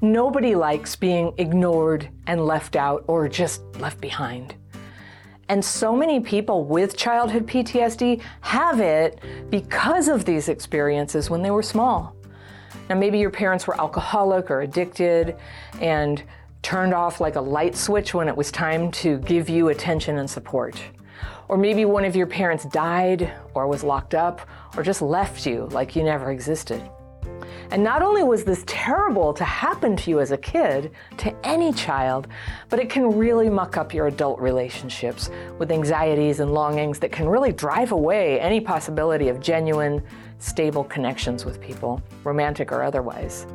Nobody likes being ignored and left out or just left behind. And so many people with childhood PTSD have it because of these experiences when they were small. Now, maybe your parents were alcoholic or addicted and turned off like a light switch when it was time to give you attention and support. Or maybe one of your parents died or was locked up or just left you like you never existed. And not only was this terrible to happen to you as a kid, to any child, but it can really muck up your adult relationships with anxieties and longings that can really drive away any possibility of genuine, stable connections with people, romantic or otherwise.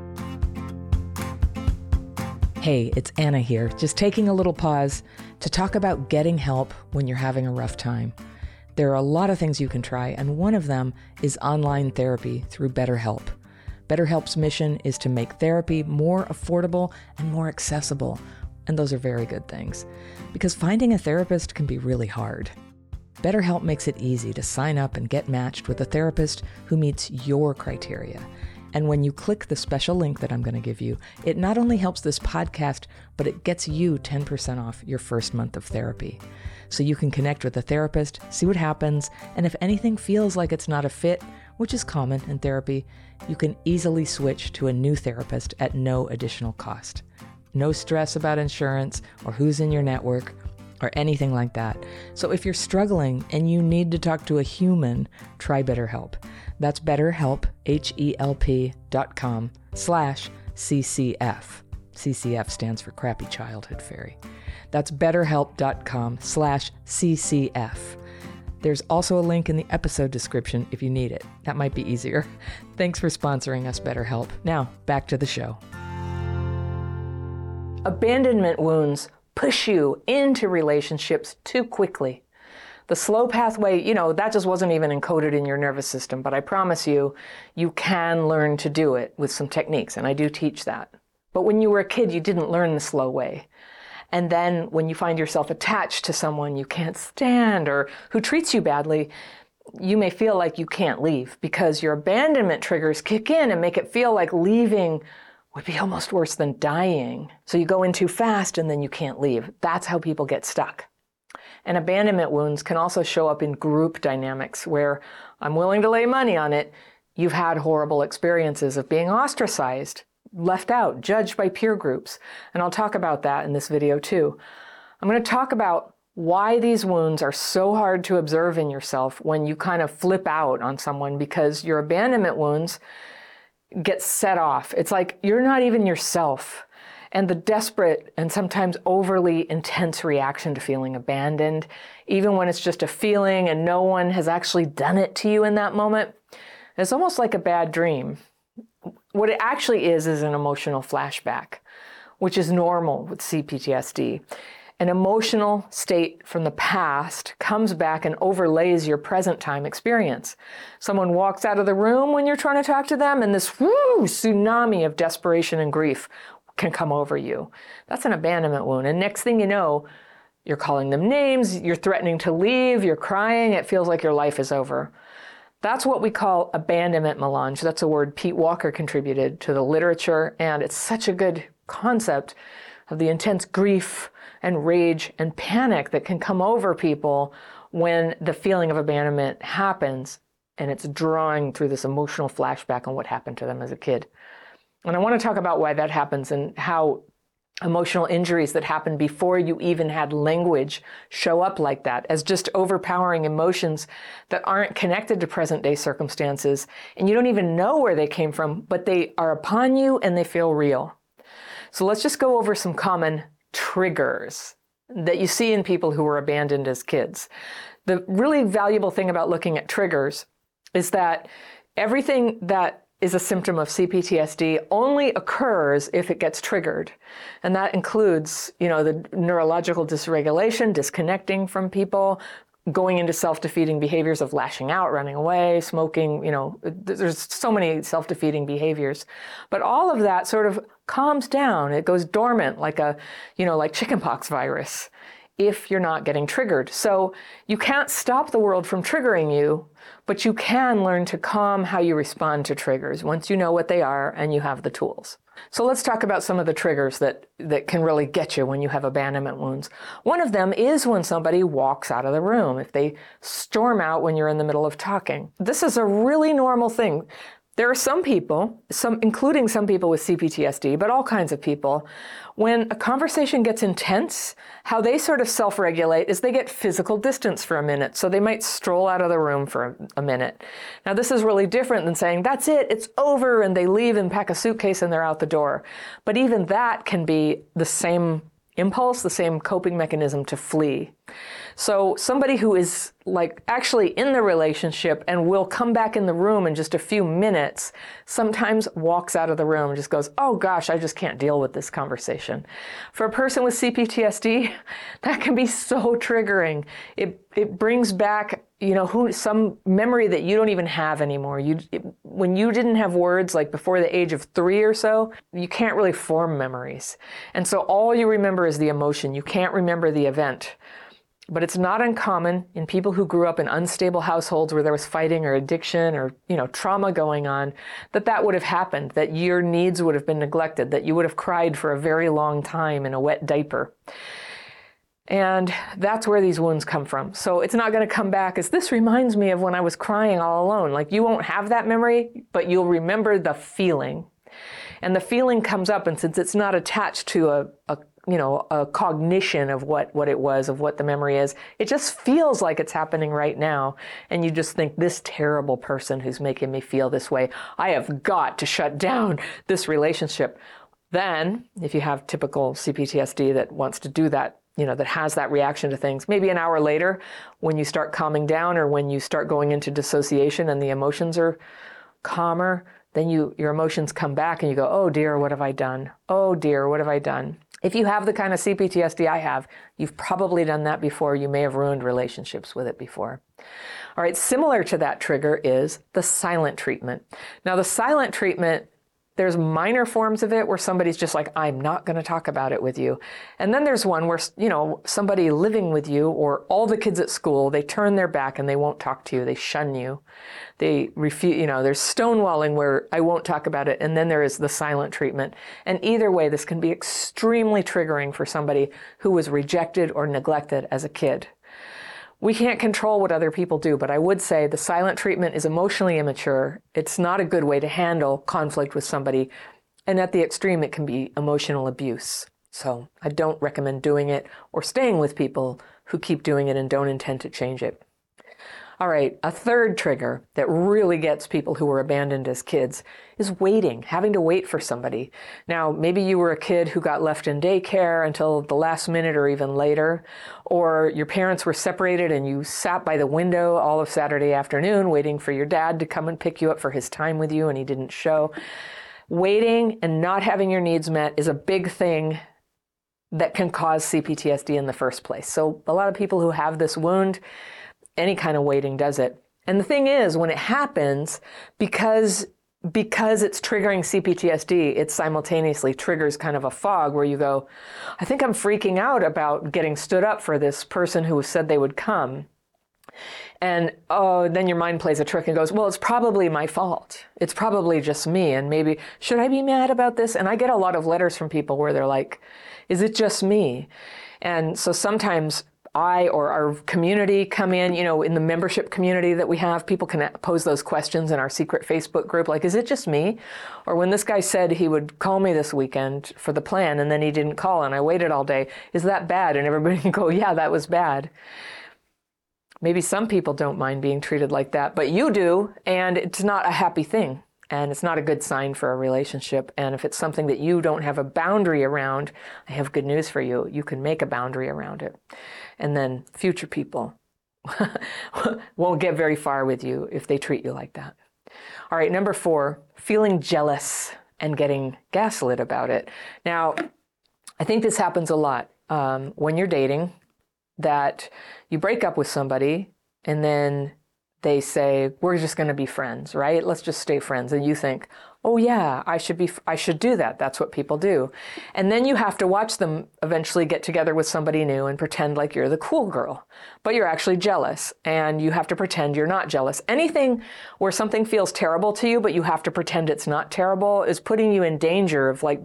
Hey, it's Anna here, just taking a little pause to talk about getting help when you're having a rough time. There are a lot of things you can try, and one of them is online therapy through BetterHelp. BetterHelp's mission is to make therapy more affordable and more accessible. And those are very good things. Because finding a therapist can be really hard. BetterHelp makes it easy to sign up and get matched with a therapist who meets your criteria. And when you click the special link that I'm going to give you, it not only helps this podcast, but it gets you 10% off your first month of therapy. So you can connect with a therapist, see what happens, and if anything feels like it's not a fit, which is common in therapy, you can easily switch to a new therapist at no additional cost. No stress about insurance or who's in your network or anything like that. So if you're struggling and you need to talk to a human, try BetterHelp. That's BetterHelp, H-E-L-P dot com slash CCF. CCF stands for Crappy Childhood Fairy. That's betterhelp.com slash CCF. There's also a link in the episode description if you need it. That might be easier. Thanks for sponsoring us, BetterHelp. Now, back to the show. Abandonment wounds push you into relationships too quickly. The slow pathway, you know, that just wasn't even encoded in your nervous system, but I promise you, you can learn to do it with some techniques, and I do teach that. But when you were a kid, you didn't learn the slow way. And then when you find yourself attached to someone you can't stand or who treats you badly, you may feel like you can't leave because your abandonment triggers kick in and make it feel like leaving would be almost worse than dying. So you go in too fast and then you can't leave. That's how people get stuck. And abandonment wounds can also show up in group dynamics where I'm willing to lay money on it. You've had horrible experiences of being ostracized left out, judged by peer groups. And I'll talk about that in this video too. I'm going to talk about why these wounds are so hard to observe in yourself when you kind of flip out on someone because your abandonment wounds get set off. It's like you're not even yourself. And the desperate and sometimes overly intense reaction to feeling abandoned, even when it's just a feeling and no one has actually done it to you in that moment, it's almost like a bad dream what it actually is is an emotional flashback, which is normal with CPTSD. An emotional state from the past comes back and overlays your present time experience. Someone walks out of the room when you're trying to talk to them, and this whoo, tsunami of desperation and grief can come over you. That's an abandonment wound. And next thing you know, you're calling them names, you're threatening to leave, you're crying, it feels like your life is over. That's what we call abandonment melange. That's a word Pete Walker contributed to the literature, and it's such a good concept of the intense grief and rage and panic that can come over people when the feeling of abandonment happens and it's drawing through this emotional flashback on what happened to them as a kid. And I want to talk about why that happens and how emotional injuries that happen before you even had language show up like that as just overpowering emotions that aren't connected to present day circumstances. And you don't even know where they came from but they are upon you and they feel real. So let's just go over some common triggers that you see in people who were abandoned as kids. The really valuable thing about looking at triggers is that everything that is a symptom of CPTSD only occurs if it gets triggered. And that includes, you know, the neurological dysregulation, disconnecting from people, going into self-defeating behaviors of lashing out, running away, smoking, you know, there's so many self-defeating behaviors. But all of that sort of calms down. It goes dormant like a, you know, like chickenpox virus. if you're not getting triggered. So you can't stop the world from triggering you, but you can learn to calm how you respond to triggers once you know what they are and you have the tools. So let's talk about some of the triggers that, that can really get you when you have abandonment wounds. One of them is when somebody walks out of the room, if they storm out when you're in the middle of talking. This is a really normal thing. There are some people, some including some people with CPTSD, but all kinds of people, when a conversation gets intense, how they sort of self-regulate is they get physical distance for a minute. So they might stroll out of the room for a, a minute. Now this is really different than saying, that's it, it's over, and they leave and pack a suitcase and they're out the door. But even that can be the same impulse, the same coping mechanism to flee. So somebody who is like actually in the relationship and will come back in the room in just a few minutes sometimes walks out of the room and just goes, "Oh gosh, I just can't deal with this conversation." For a person with CPTSD, that can be so triggering. It it brings back you know who some memory that you don't even have anymore you it, when you didn't have words like before the age of 3 or so you can't really form memories and so all you remember is the emotion you can't remember the event but it's not uncommon in people who grew up in unstable households where there was fighting or addiction or you know trauma going on that that would have happened that your needs would have been neglected that you would have cried for a very long time in a wet diaper and that's where these wounds come from. So it's not going to come back as this reminds me of when I was crying all alone. Like you won't have that memory, but you'll remember the feeling. And the feeling comes up, and since it's not attached to a, a you know a cognition of what what it was of what the memory is it just feels like it's happening right now and you just think this terrible person who's making me feel this way i have got to shut down this relationship then if you have typical cptsd that wants to do that you know, that has that reaction to things. Maybe an hour later, when you start calming down or when you start going into dissociation and the emotions are calmer, then you your emotions come back and you go, "Oh dear, what have I done? Oh dear, what have I done?" If you have the kind of CPTSD I have, you've probably done that before. You may have ruined relationships with it before. All right, similar to that trigger is the silent treatment. Now, the silent treatment there's minor forms of it where somebody's just like, I'm not going to talk about it with you. And then there's one where, you know, somebody living with you or all the kids at school, they turn their back and they won't talk to you. They shun you. They refuse, you know, there's stonewalling where I won't talk about it. And then there is the silent treatment. And either way, this can be extremely triggering for somebody who was rejected or neglected as a kid. We can't control what other people do, but I would say the silent treatment is emotionally immature. It's not a good way to handle conflict with somebody. And at the extreme, it can be emotional abuse. So I don't recommend doing it or staying with people who keep doing it and don't intend to change it. All right, a third trigger that really gets people who were abandoned as kids is waiting, having to wait for somebody. Now, maybe you were a kid who got left in daycare until the last minute or even later, or your parents were separated and you sat by the window all of Saturday afternoon waiting for your dad to come and pick you up for his time with you and he didn't show. Waiting and not having your needs met is a big thing that can cause CPTSD in the first place. So, a lot of people who have this wound, any kind of waiting does it. And the thing is, when it happens, because because it's triggering CPTSD, it simultaneously triggers kind of a fog where you go, I think I'm freaking out about getting stood up for this person who said they would come. And oh, then your mind plays a trick and goes, well, it's probably my fault. It's probably just me. And maybe, should I be mad about this? And I get a lot of letters from people where they're like, is it just me? And so sometimes I or our community come in, you know, in the membership community that we have, people can pose those questions in our secret Facebook group like, is it just me? Or when this guy said he would call me this weekend for the plan and then he didn't call and I waited all day, is that bad? And everybody can go, yeah, that was bad. Maybe some people don't mind being treated like that, but you do, and it's not a happy thing and it's not a good sign for a relationship. And if it's something that you don't have a boundary around, I have good news for you. You can make a boundary around it. And then future people won't get very far with you if they treat you like that. All right, number four, feeling jealous and getting gaslit about it. Now, I think this happens a lot um, when you're dating, that you break up with somebody and then they say, we're just going to be friends, right? Let's just stay friends. And you think, oh yeah i should be i should do that. That's what people do. And then you have to watch them eventually get together with somebody new and pretend like you're the cool girl but you're actually jealous and you have to pretend you're not jealous. Anything where something feels terrible to you but you have to pretend it's not terrible is putting you in danger of like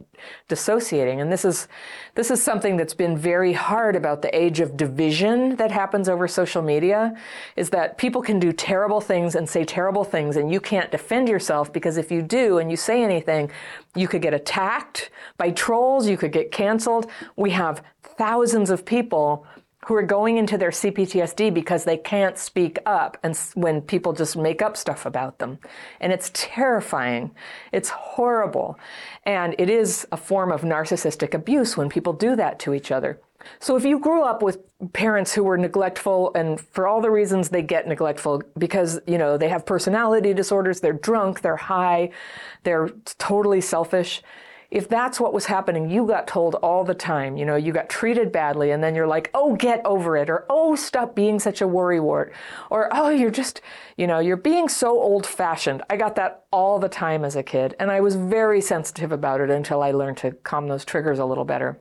dissociating. And this is this is something that's been very hard about the age of division that happens over social media is that people can do terrible things and say terrible things and you can't defend yourself because if you do and you say anything, you could get attacked by trolls, you could get canceled. We have thousands of people who are going into their CPTSD because they can't speak up and when people just make up stuff about them. And it's terrifying. It's horrible. And it is a form of narcissistic abuse when people do that to each other. So if you grew up with parents who were neglectful and for all the reasons they get neglectful because, you know, they have personality disorders, they're drunk, they're high, they're totally selfish, if that's what was happening, you got told all the time, you know, you got treated badly, and then you're like, oh, get over it, or oh, stop being such a worrywart, or oh, you're just, you know, you're being so old fashioned. I got that all the time as a kid, and I was very sensitive about it until I learned to calm those triggers a little better.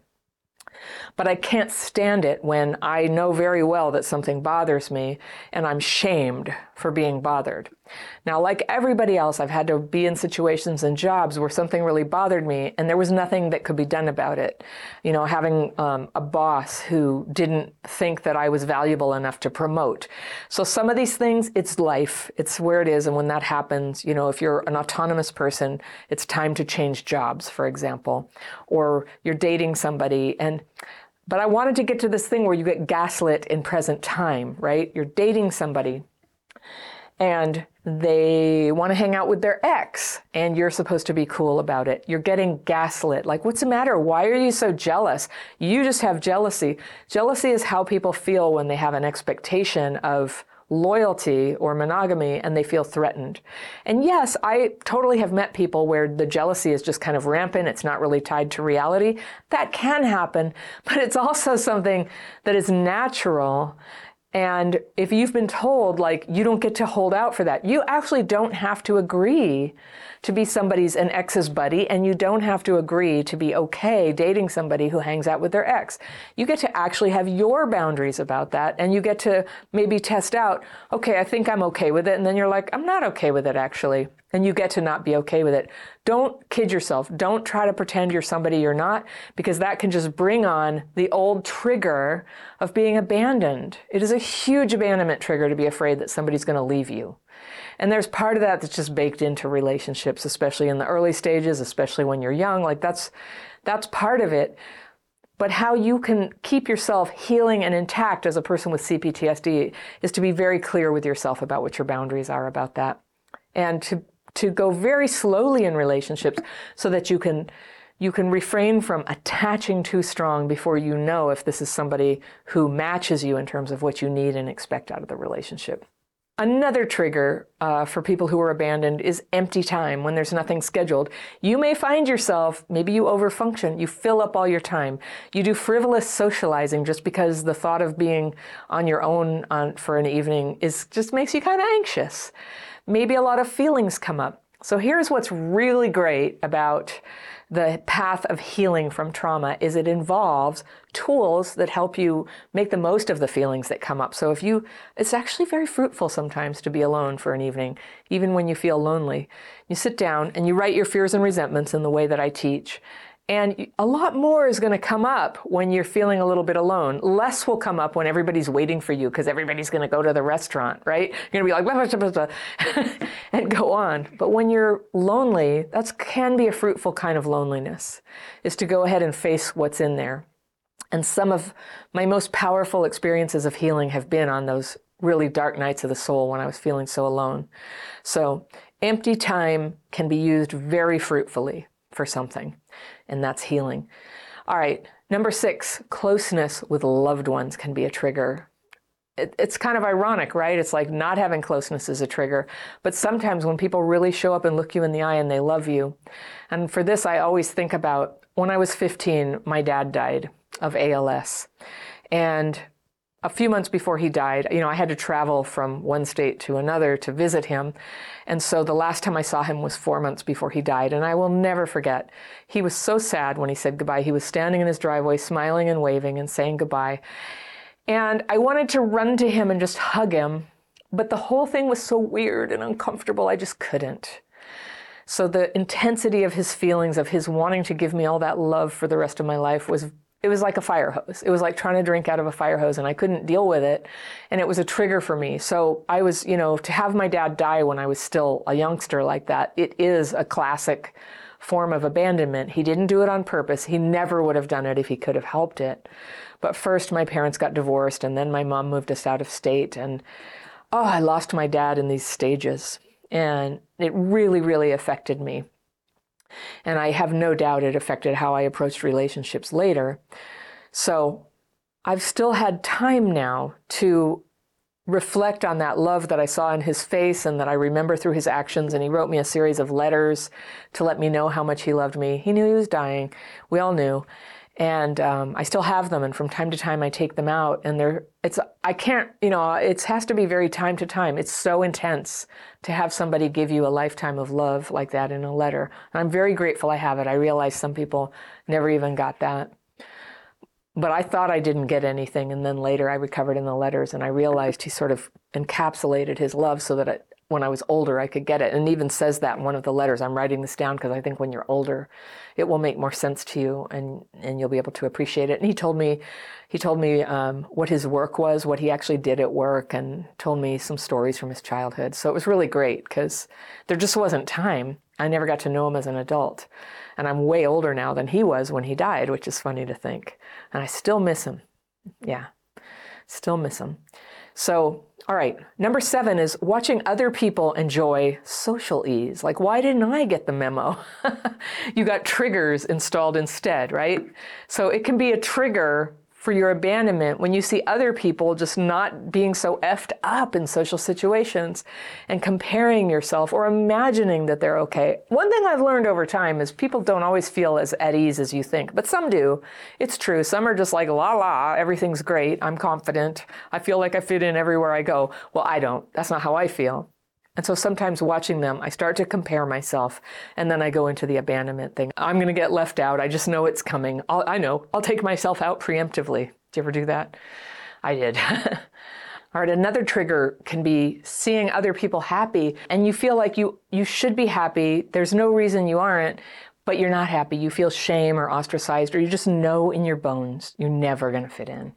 But I can't stand it when I know very well that something bothers me and I'm shamed for being bothered. Now, like everybody else, I've had to be in situations and jobs where something really bothered me and there was nothing that could be done about it. You know, having um, a boss who didn't think that I was valuable enough to promote. So, some of these things, it's life, it's where it is. And when that happens, you know, if you're an autonomous person, it's time to change jobs, for example, or you're dating somebody and but I wanted to get to this thing where you get gaslit in present time, right? You're dating somebody and they want to hang out with their ex and you're supposed to be cool about it. You're getting gaslit. Like, what's the matter? Why are you so jealous? You just have jealousy. Jealousy is how people feel when they have an expectation of loyalty or monogamy and they feel threatened. And yes, I totally have met people where the jealousy is just kind of rampant. It's not really tied to reality. That can happen, but it's also something that is natural and if you've been told, like, you don't get to hold out for that, you actually don't have to agree to be somebody's an ex's buddy, and you don't have to agree to be okay dating somebody who hangs out with their ex. You get to actually have your boundaries about that, and you get to maybe test out, okay, I think I'm okay with it, and then you're like, I'm not okay with it actually and you get to not be okay with it. Don't kid yourself. Don't try to pretend you're somebody you're not because that can just bring on the old trigger of being abandoned. It is a huge abandonment trigger to be afraid that somebody's going to leave you. And there's part of that that's just baked into relationships, especially in the early stages, especially when you're young. Like that's that's part of it. But how you can keep yourself healing and intact as a person with CPTSD is to be very clear with yourself about what your boundaries are about that. And to to go very slowly in relationships so that you can you can refrain from attaching too strong before you know if this is somebody who matches you in terms of what you need and expect out of the relationship. Another trigger uh, for people who are abandoned is empty time when there's nothing scheduled. You may find yourself, maybe you overfunction, you fill up all your time. You do frivolous socializing just because the thought of being on your own on, for an evening is just makes you kind of anxious maybe a lot of feelings come up. So here's what's really great about the path of healing from trauma is it involves tools that help you make the most of the feelings that come up. So if you it's actually very fruitful sometimes to be alone for an evening, even when you feel lonely. You sit down and you write your fears and resentments in the way that I teach and a lot more is going to come up when you're feeling a little bit alone. Less will come up when everybody's waiting for you because everybody's going to go to the restaurant, right? You're going to be like, blah, blah, blah, and go on. But when you're lonely, that can be a fruitful kind of loneliness, is to go ahead and face what's in there. And some of my most powerful experiences of healing have been on those really dark nights of the soul when I was feeling so alone. So, empty time can be used very fruitfully for something and that's healing. All right, number six, closeness with loved ones can be a trigger. It, it's kind of ironic, right? It's like not having closeness is a trigger. But sometimes when people really show up and look you in the eye and they love you, and for this, I always think about when I was 15, my dad died of ALS. And a few months before he died, you know, I had to travel from one state to another to visit him. And so the last time I saw him was four months before he died. And I will never forget. He was so sad when he said goodbye. He was standing in his driveway, smiling and waving and saying goodbye. And I wanted to run to him and just hug him. But the whole thing was so weird and uncomfortable, I just couldn't. So the intensity of his feelings, of his wanting to give me all that love for the rest of my life was it was like a fire hose. It was like trying to drink out of a fire hose and I couldn't deal with it. And it was a trigger for me. So I was, you know, to have my dad die when I was still a youngster like that, it is a classic form of abandonment. He didn't do it on purpose. He never would have done it if he could have helped it. But first my parents got divorced and then my mom moved us out of state and oh, I lost my dad in these stages. And it really, really affected me. And I have no doubt it affected how I approached relationships later. So I've still had time now to reflect on that love that I saw in his face and that I remember through his actions. And he wrote me a series of letters to let me know how much he loved me. He knew he was dying. We all knew and um, I still have them. And from time to time, I take them out, and they're it's I can't you know it has to be very time to time. It's so intense to have somebody give you a lifetime of love like that in a letter. And I'm very grateful I have it. I realize some people never even got that. But I thought I didn't get anything, and then later I recovered in the letters, and I realized he sort of encapsulated his love so that it, when I was older, I could get it. And even says that in one of the letters. I'm writing this down because I think when you're older, it will make more sense to you and, and you'll be able to appreciate it. And he told me, he told me um, what his work was, what he actually did at work, and told me some stories from his childhood. So it was really great because there just wasn't time. I never got to know him as an adult. And I'm way older now than he was when he died, which is funny to think. And I still miss him. Yeah, still miss him. So all right, number seven is watching other people enjoy social ease. Like, why didn't I get the memo? you got triggers installed instead, right? So it can be a trigger for your abandonment when you see other people just not being so effed up in social situations and comparing yourself or imagining that they're okay. One thing I've learned over time is people don't always feel as at ease as you think, but some do. It's true. Some are just like, la la, everything's great. I'm confident. I feel like I fit in everywhere I go. Well, I don't. That's not how I feel. And so sometimes watching them, I start to compare myself and then I go into the abandonment thing. I'm going to get left out. I just know it's coming. I'll, i know. I'll take myself out preemptively. Do you ever do that? I did. All right, another trigger can be seeing other people happy and you feel like you you should be happy. There's no reason you aren't, but you're not happy. You feel shame or ostracized or you just know in your bones you're never going to fit in.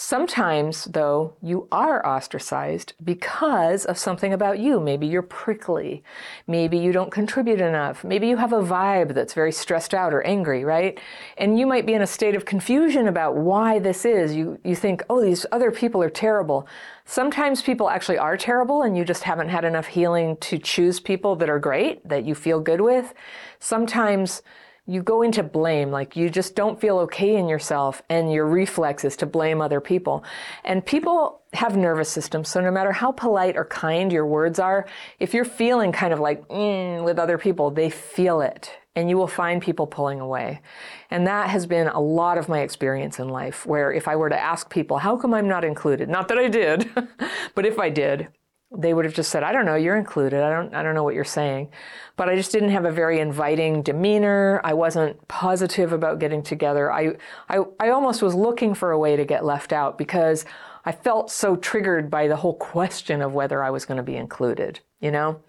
Sometimes, though, you are ostracized because of something about you. Maybe you're prickly. Maybe you don't contribute enough. Maybe you have a vibe that's very stressed out or angry, right? And you might be in a state of confusion about why this is. You, you think, oh, these other people are terrible. Sometimes people actually are terrible and you just haven't had enough healing to choose people that are great, that you feel good with. Sometimes you go into blame, like you just don't feel okay in yourself, and your reflex is to blame other people. And people have nervous systems, so no matter how polite or kind your words are, if you're feeling kind of like mm, with other people, they feel it, and you will find people pulling away. And that has been a lot of my experience in life, where if I were to ask people, how come I'm not included? Not that I did, but if I did, they would have just said, I don't know, you're included. I don't, I don't know what you're saying. But I just didn't have a very inviting demeanor. I wasn't positive about getting together. I, I, I almost was looking for a way to get left out because I felt so triggered by the whole question of whether I was going to be included, you know?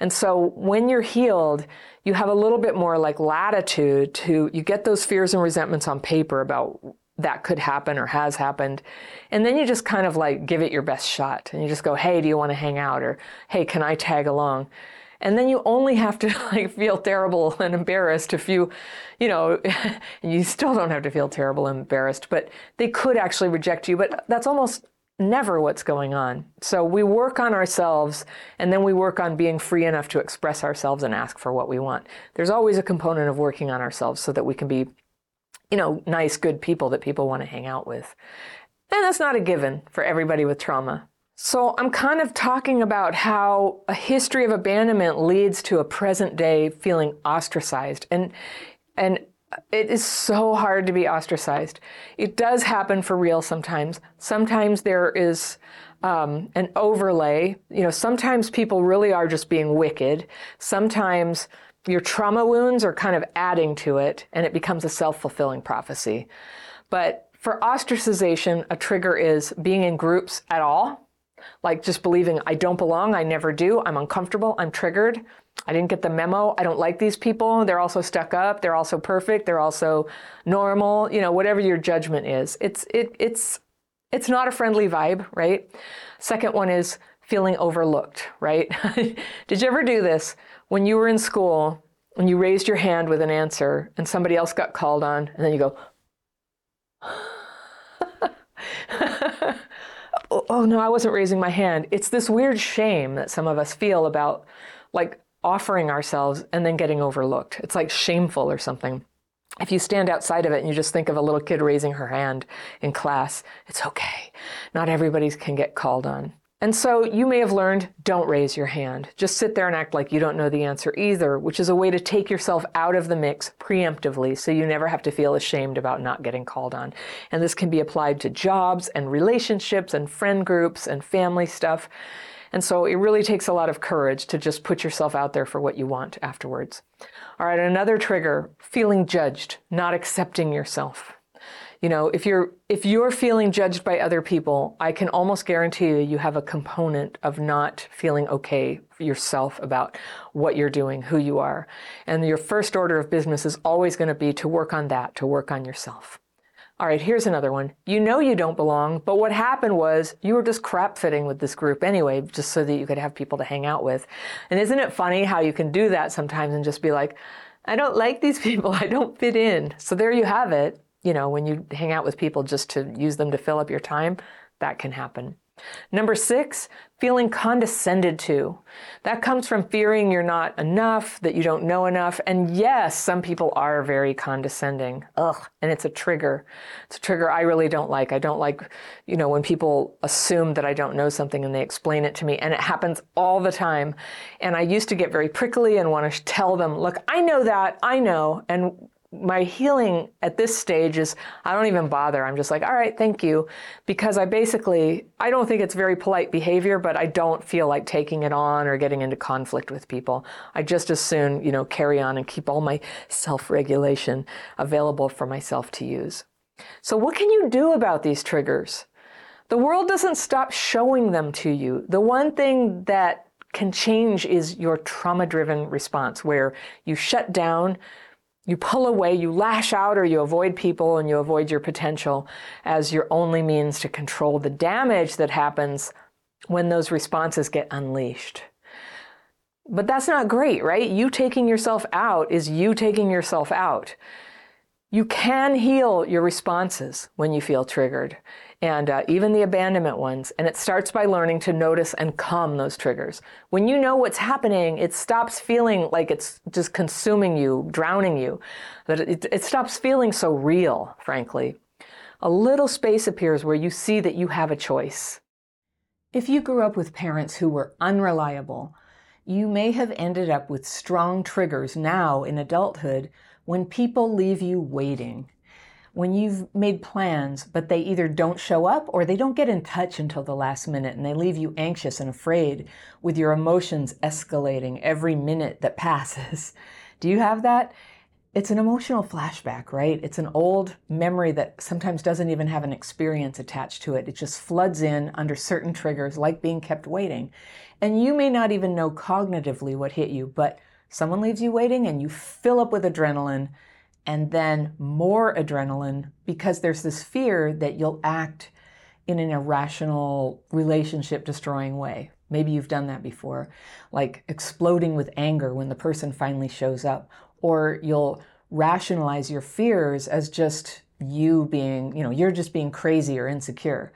And so when you're healed, you have a little bit more like latitude to, you get those fears and resentments on paper about that could happen or has happened. And then you just kind of like give it your best shot and you just go, hey, do you want to hang out? Or hey, can I tag along? And then you only have to like feel terrible and embarrassed if you, you know, you still don't have to feel terrible and embarrassed, but they could actually reject you. But that's almost never what's going on. So we work on ourselves and then we work on being free enough to express ourselves and ask for what we want. There's always a component of working on ourselves so that we can be you know, nice, good people that people want to hang out with. And that's not a given for everybody with trauma. So I'm kind of talking about how a history of abandonment leads to a present day feeling ostracized. And and it is so hard to be ostracized. It does happen for real sometimes. Sometimes there is um, an overlay. You know, sometimes people really are just being wicked. Sometimes your trauma wounds are kind of adding to it and it becomes a self fulfilling prophecy. But for ostracization, a trigger is being in groups at all, like just believing I don't belong, I never do, I'm uncomfortable, I'm triggered. I didn't get the memo. I don't like these people. They're also stuck up. They're also perfect. They're also normal. You know, whatever your judgment is. It's it it's it's not a friendly vibe, right? Second one is feeling overlooked, right? Did you ever do this when you were in school and you raised your hand with an answer and somebody else got called on and then you go oh, oh no, I wasn't raising my hand. It's this weird shame that some of us feel about like offering ourselves and then getting overlooked. It's like shameful or something. If you stand outside of it and you just think of a little kid raising her hand in class, it's okay. Not everybody can get called on. And so you may have learned don't raise your hand. Just sit there and act like you don't know the answer either, which is a way to take yourself out of the mix preemptively so you never have to feel ashamed about not getting called on. And this can be applied to jobs and relationships and friend groups and family stuff. And so it really takes a lot of courage to just put yourself out there for what you want afterwards. All right, another trigger, feeling judged, not accepting yourself. You know, if you're if you're feeling judged by other people, I can almost guarantee you you have a component of not feeling okay yourself about what you're doing, who you are. And your first order of business is always going to be to work on that, to work on yourself. All right, here's another one. You know you don't belong, but what happened was you were just crap fitting with this group anyway, just so that you could have people to hang out with. And isn't it funny how you can do that sometimes and just be like, I don't like these people, I don't fit in. So there you have it. You know, when you hang out with people just to use them to fill up your time, that can happen. Number six, feeling condescended to. That comes from fearing you're not enough, that you don't know enough. And yes, some people are very condescending. Ugh. And it's a trigger. It's a trigger I really don't like. I don't like, you know, when people assume that I don't know something and they explain it to me. And it happens all the time. And I used to get very prickly and want to tell them, look, I know that. I know. And my healing at this stage is I don't even bother. I'm just like, all right, thank you. Because I basically, I don't think it's very polite behavior, but I don't feel like taking it on or getting into conflict with people. I just as soon, you know, carry on and keep all my self regulation available for myself to use. So, what can you do about these triggers? The world doesn't stop showing them to you. The one thing that can change is your trauma driven response, where you shut down you pull away, you lash out, or you avoid people and you avoid your potential as your only means to control the damage that happens when those responses get unleashed. But that's not great, right? You taking yourself out is you taking yourself out. You can heal your responses when you feel triggered and uh, even the abandonment ones. And it starts by learning to notice and calm those triggers. When you know what's happening, it stops feeling like it's just consuming you, drowning you, that it, it stops feeling so real, frankly. A little space appears where you see that you have a choice. If you grew up with parents who were unreliable, you may have ended up with strong triggers now in adulthood when people leave you waiting when you've made plans, but they either don't show up or they don't get in touch until the last minute and they leave you anxious and afraid with your emotions escalating every minute that passes. Do you have that? It's an emotional flashback, right? It's an old memory that sometimes doesn't even have an experience attached to it. It just floods in under certain triggers, like being kept waiting. And you may not even know cognitively what hit you, but someone leaves you waiting and you fill up with adrenaline and then more adrenaline because there's this fear that you'll act in an irrational relationship destroying way. Maybe you've done that before, like exploding with anger when the person finally shows up, or you'll rationalize your fears as just you being, you know, you're just being crazy or insecure.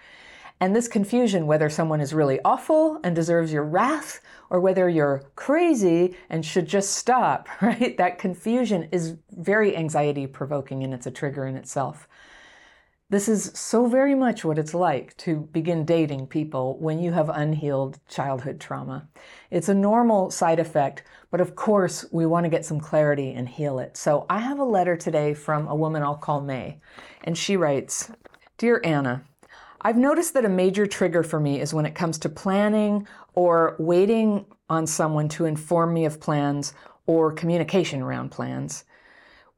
And this confusion, whether someone is really awful and deserves your wrath, or whether you're crazy and should just stop, right? That confusion is very anxiety provoking and it's a trigger in itself. This is so very much what it's like to begin dating people when you have unhealed childhood trauma. It's a normal side effect, but of course, we want to get some clarity and heal it. So I have a letter today from a woman I'll call May, and she writes Dear Anna, I've noticed that a major trigger for me is when it comes to planning or waiting on someone to inform me of plans or communication around plans.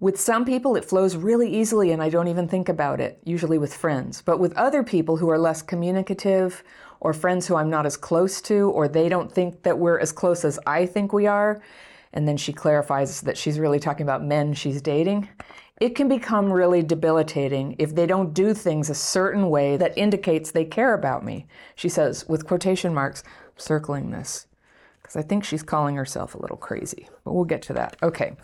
With some people, it flows really easily and I don't even think about it, usually with friends. But with other people who are less communicative or friends who I'm not as close to, or they don't think that we're as close as I think we are, and then she clarifies that she's really talking about men she's dating, it can become really debilitating if they don't do things a certain way that indicates they care about me. She says, with quotation marks, circling this, because I think she's calling herself a little crazy. But we'll get to that. Okay.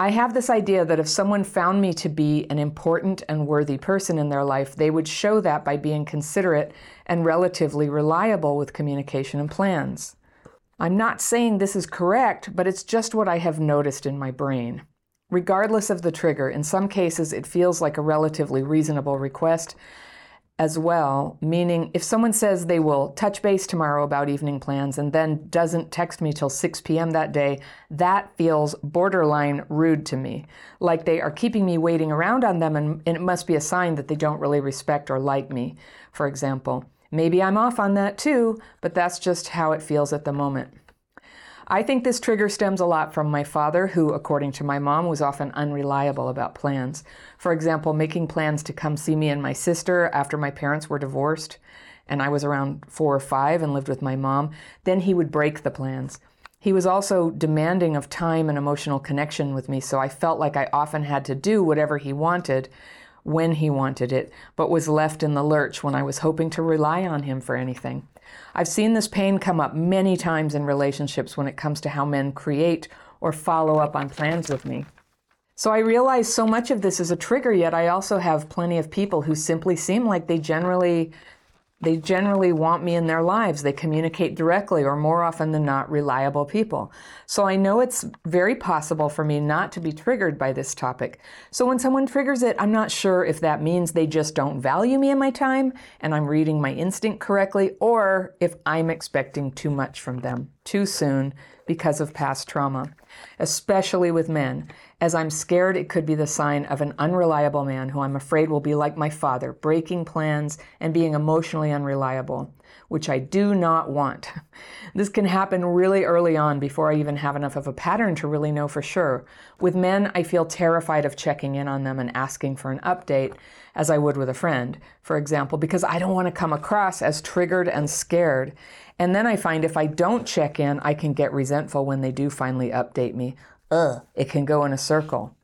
I have this idea that if someone found me to be an important and worthy person in their life, they would show that by being considerate and relatively reliable with communication and plans. I'm not saying this is correct, but it's just what I have noticed in my brain. Regardless of the trigger, in some cases it feels like a relatively reasonable request, as well, meaning if someone says they will touch base tomorrow about evening plans and then doesn't text me till 6 p.m. that day, that feels borderline rude to me. Like they are keeping me waiting around on them and, it must be a sign that they don't really respect or like me, for example. Maybe I'm off on that too, but that's just how it feels at the moment. I think this trigger stems a lot from my father, who, according to my mom, was often unreliable about plans. For example, making plans to come see me and my sister after my parents were divorced and I was around four or five and lived with my mom, then he would break the plans. He was also demanding of time and emotional connection with me, so I felt like I often had to do whatever he wanted when he wanted it, but was left in the lurch when I was hoping to rely on him for anything. I've seen this pain come up many times in relationships when it comes to how men create or follow up on plans with me. So I realize so much of this is a trigger, yet I also have plenty of people who simply seem like they generally they generally want me in their lives. They communicate directly or more often than not reliable people. So I know it's very possible for me not to be triggered by this topic. So when someone triggers it, I'm not sure if that means they just don't value me and my time and I'm reading my instinct correctly or if I'm expecting too much from them too soon because of past trauma, especially with men, as I'm scared it could be the sign of an unreliable man who I'm afraid will be like my father, breaking plans and being emotionally unreliable, which I do not want. This can happen really early on before I even have enough of a pattern to really know for sure. With men, I feel terrified of checking in on them and asking for an update as I would with a friend, for example, because I don't want to come across as triggered and scared. And then I find if I don't check in, I can get resentful when they do finally update me. Ugh, it can go in a circle.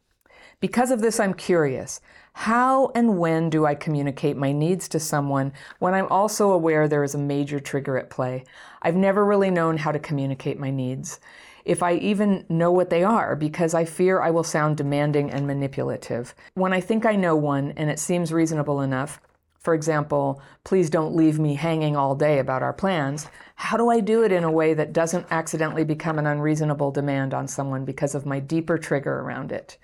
Because of this, I'm curious. How and when do I communicate my needs to someone when I'm also aware there is a major trigger at play? I've never really known how to communicate my needs, if I even know what they are, because I fear I will sound demanding and manipulative. When I think I know one and it seems reasonable enough, for example, please don't leave me hanging all day about our plans. How do I do it in a way that doesn't accidentally become an unreasonable demand on someone because of my deeper trigger around it?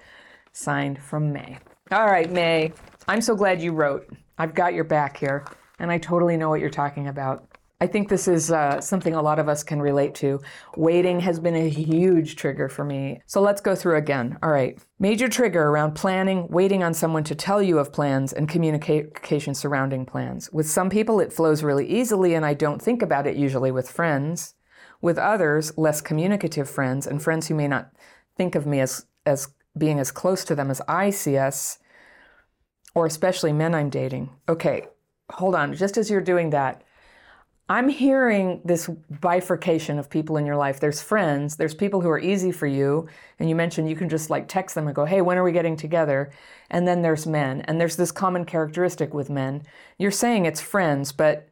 Signed from May. All right, May, I'm so glad you wrote. I've got your back here, and I totally know what you're talking about. I think this is uh, something a lot of us can relate to. Waiting has been a huge trigger for me. So let's go through again. All right. Major trigger around planning, waiting on someone to tell you of plans, and communication surrounding plans. With some people, it flows really easily, and I don't think about it usually with friends. With others, less communicative friends, and friends who may not think of me as, as being as close to them as I see us, or especially men I'm dating. Okay, hold on. Just as you're doing that, I'm hearing this bifurcation of people in your life. There's friends, there's people who are easy for you, and you mentioned you can just like text them and go, hey, when are we getting together? And then there's men, and there's this common characteristic with men. You're saying it's friends, but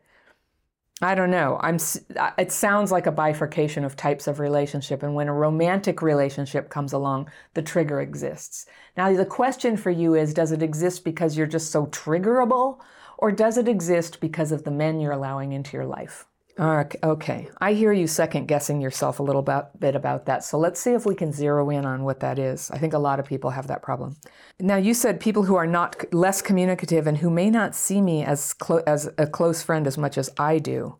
I don't know. I'm. Uh, it sounds like a bifurcation of types of relationship, and when a romantic relationship comes along, the trigger exists. Now, the question for you is: Does it exist because you're just so triggerable, or does it exist because of the men you're allowing into your life? Okay, I hear you second guessing yourself a little bit about that. So let's see if we can zero in on what that is. I think a lot of people have that problem. Now, you said people who are not less communicative and who may not see me as clo- as a close friend as much as I do,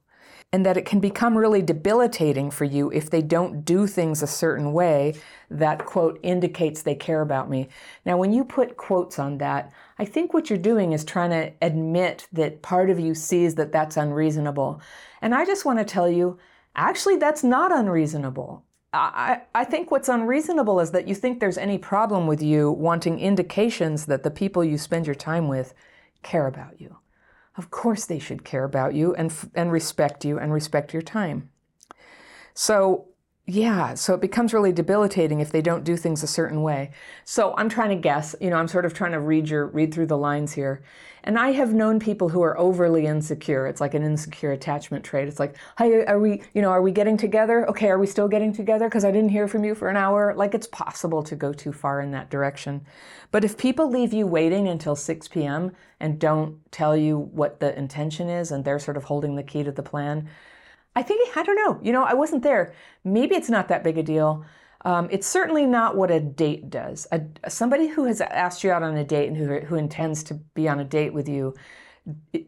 and that it can become really debilitating for you if they don't do things a certain way that quote indicates they care about me. Now, when you put quotes on that, I think what you're doing is trying to admit that part of you sees that that's unreasonable. And I just want to tell you, actually, that's not unreasonable. I, I think what's unreasonable is that you think there's any problem with you wanting indications that the people you spend your time with care about you. Of course, they should care about you and, and respect you and respect your time. So, yeah, so it becomes really debilitating if they don't do things a certain way. So I'm trying to guess, you know, I'm sort of trying to read your read through the lines here. And I have known people who are overly insecure. It's like an insecure attachment trait. It's like, "Hey, are we, you know, are we getting together? Okay, are we still getting together because I didn't hear from you for an hour?" Like it's possible to go too far in that direction. But if people leave you waiting until 6 p.m. and don't tell you what the intention is and they're sort of holding the key to the plan, I think, I don't know, you know, I wasn't there. Maybe it's not that big a deal. Um, it's certainly not what a date does. A, somebody who has asked you out on a date and who, who intends to be on a date with you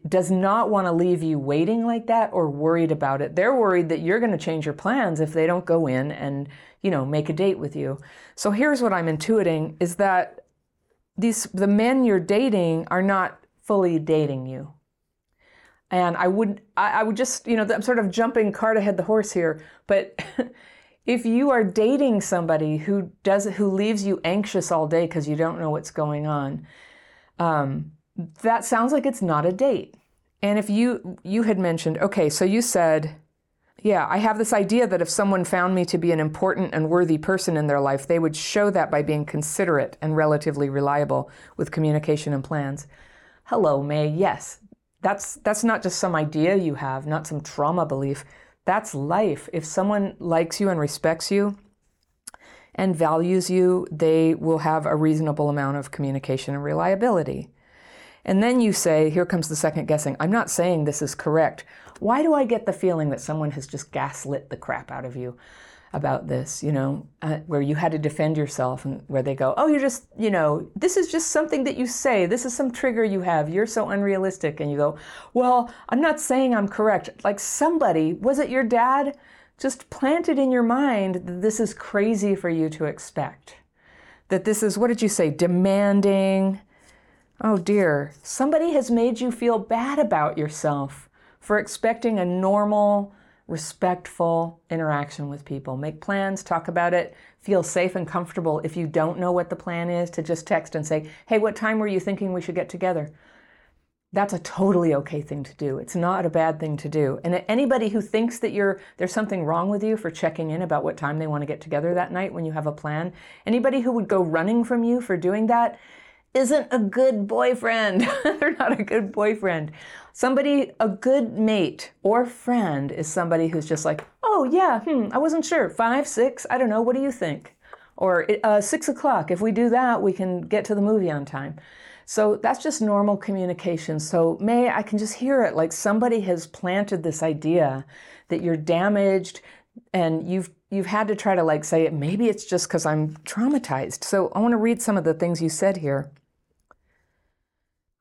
does not want to leave you waiting like that or worried about it. They're worried that you're going to change your plans if they don't go in and, you know, make a date with you. So here's what I'm intuiting is that these the men you're dating are not fully dating you. And I would, I, I would just, you know, I'm sort of jumping cart ahead the horse here, but if you are dating somebody who does, who leaves you anxious all day because you don't know what's going on, um, that sounds like it's not a date. And if you you had mentioned, okay, so you said, yeah, I have this idea that if someone found me to be an important and worthy person in their life, they would show that by being considerate and relatively reliable with communication and plans. Hello, May. Yes, that's that's not just some idea you have, not some trauma belief. That's life. If someone likes you and respects you and values you, they will have a reasonable amount of communication and reliability. And then you say, here comes the second guessing. I'm not saying this is correct. Why do I get the feeling that someone has just gaslit the crap out of you? About this, you know, uh, where you had to defend yourself and where they go, oh, you're just, you know, this is just something that you say. This is some trigger you have. You're so unrealistic. And you go, well, I'm not saying I'm correct. Like somebody, was it your dad? Just planted in your mind that this is crazy for you to expect. That this is, what did you say, demanding? Oh dear, somebody has made you feel bad about yourself for expecting a normal, respectful interaction with people. Make plans, talk about it, feel safe and comfortable if you don't know what the plan is to just text and say, hey, what time were you thinking we should get together? That's a totally okay thing to do. It's not a bad thing to do. And anybody who thinks that you're there's something wrong with you for checking in about what time they want to get together that night when you have a plan, anybody who would go running from you for doing that isn't a good boyfriend. They're not a good boyfriend. Somebody, a good mate or friend is somebody who's just like, oh, yeah, hmm, I wasn't sure. Five, six, I don't know. What do you think? Or uh, six o'clock. If we do that, we can get to the movie on time. So that's just normal communication. So, May, I can just hear it like somebody has planted this idea that you're damaged and you've you've had to try to like say it maybe it's just because i'm traumatized so i want to read some of the things you said here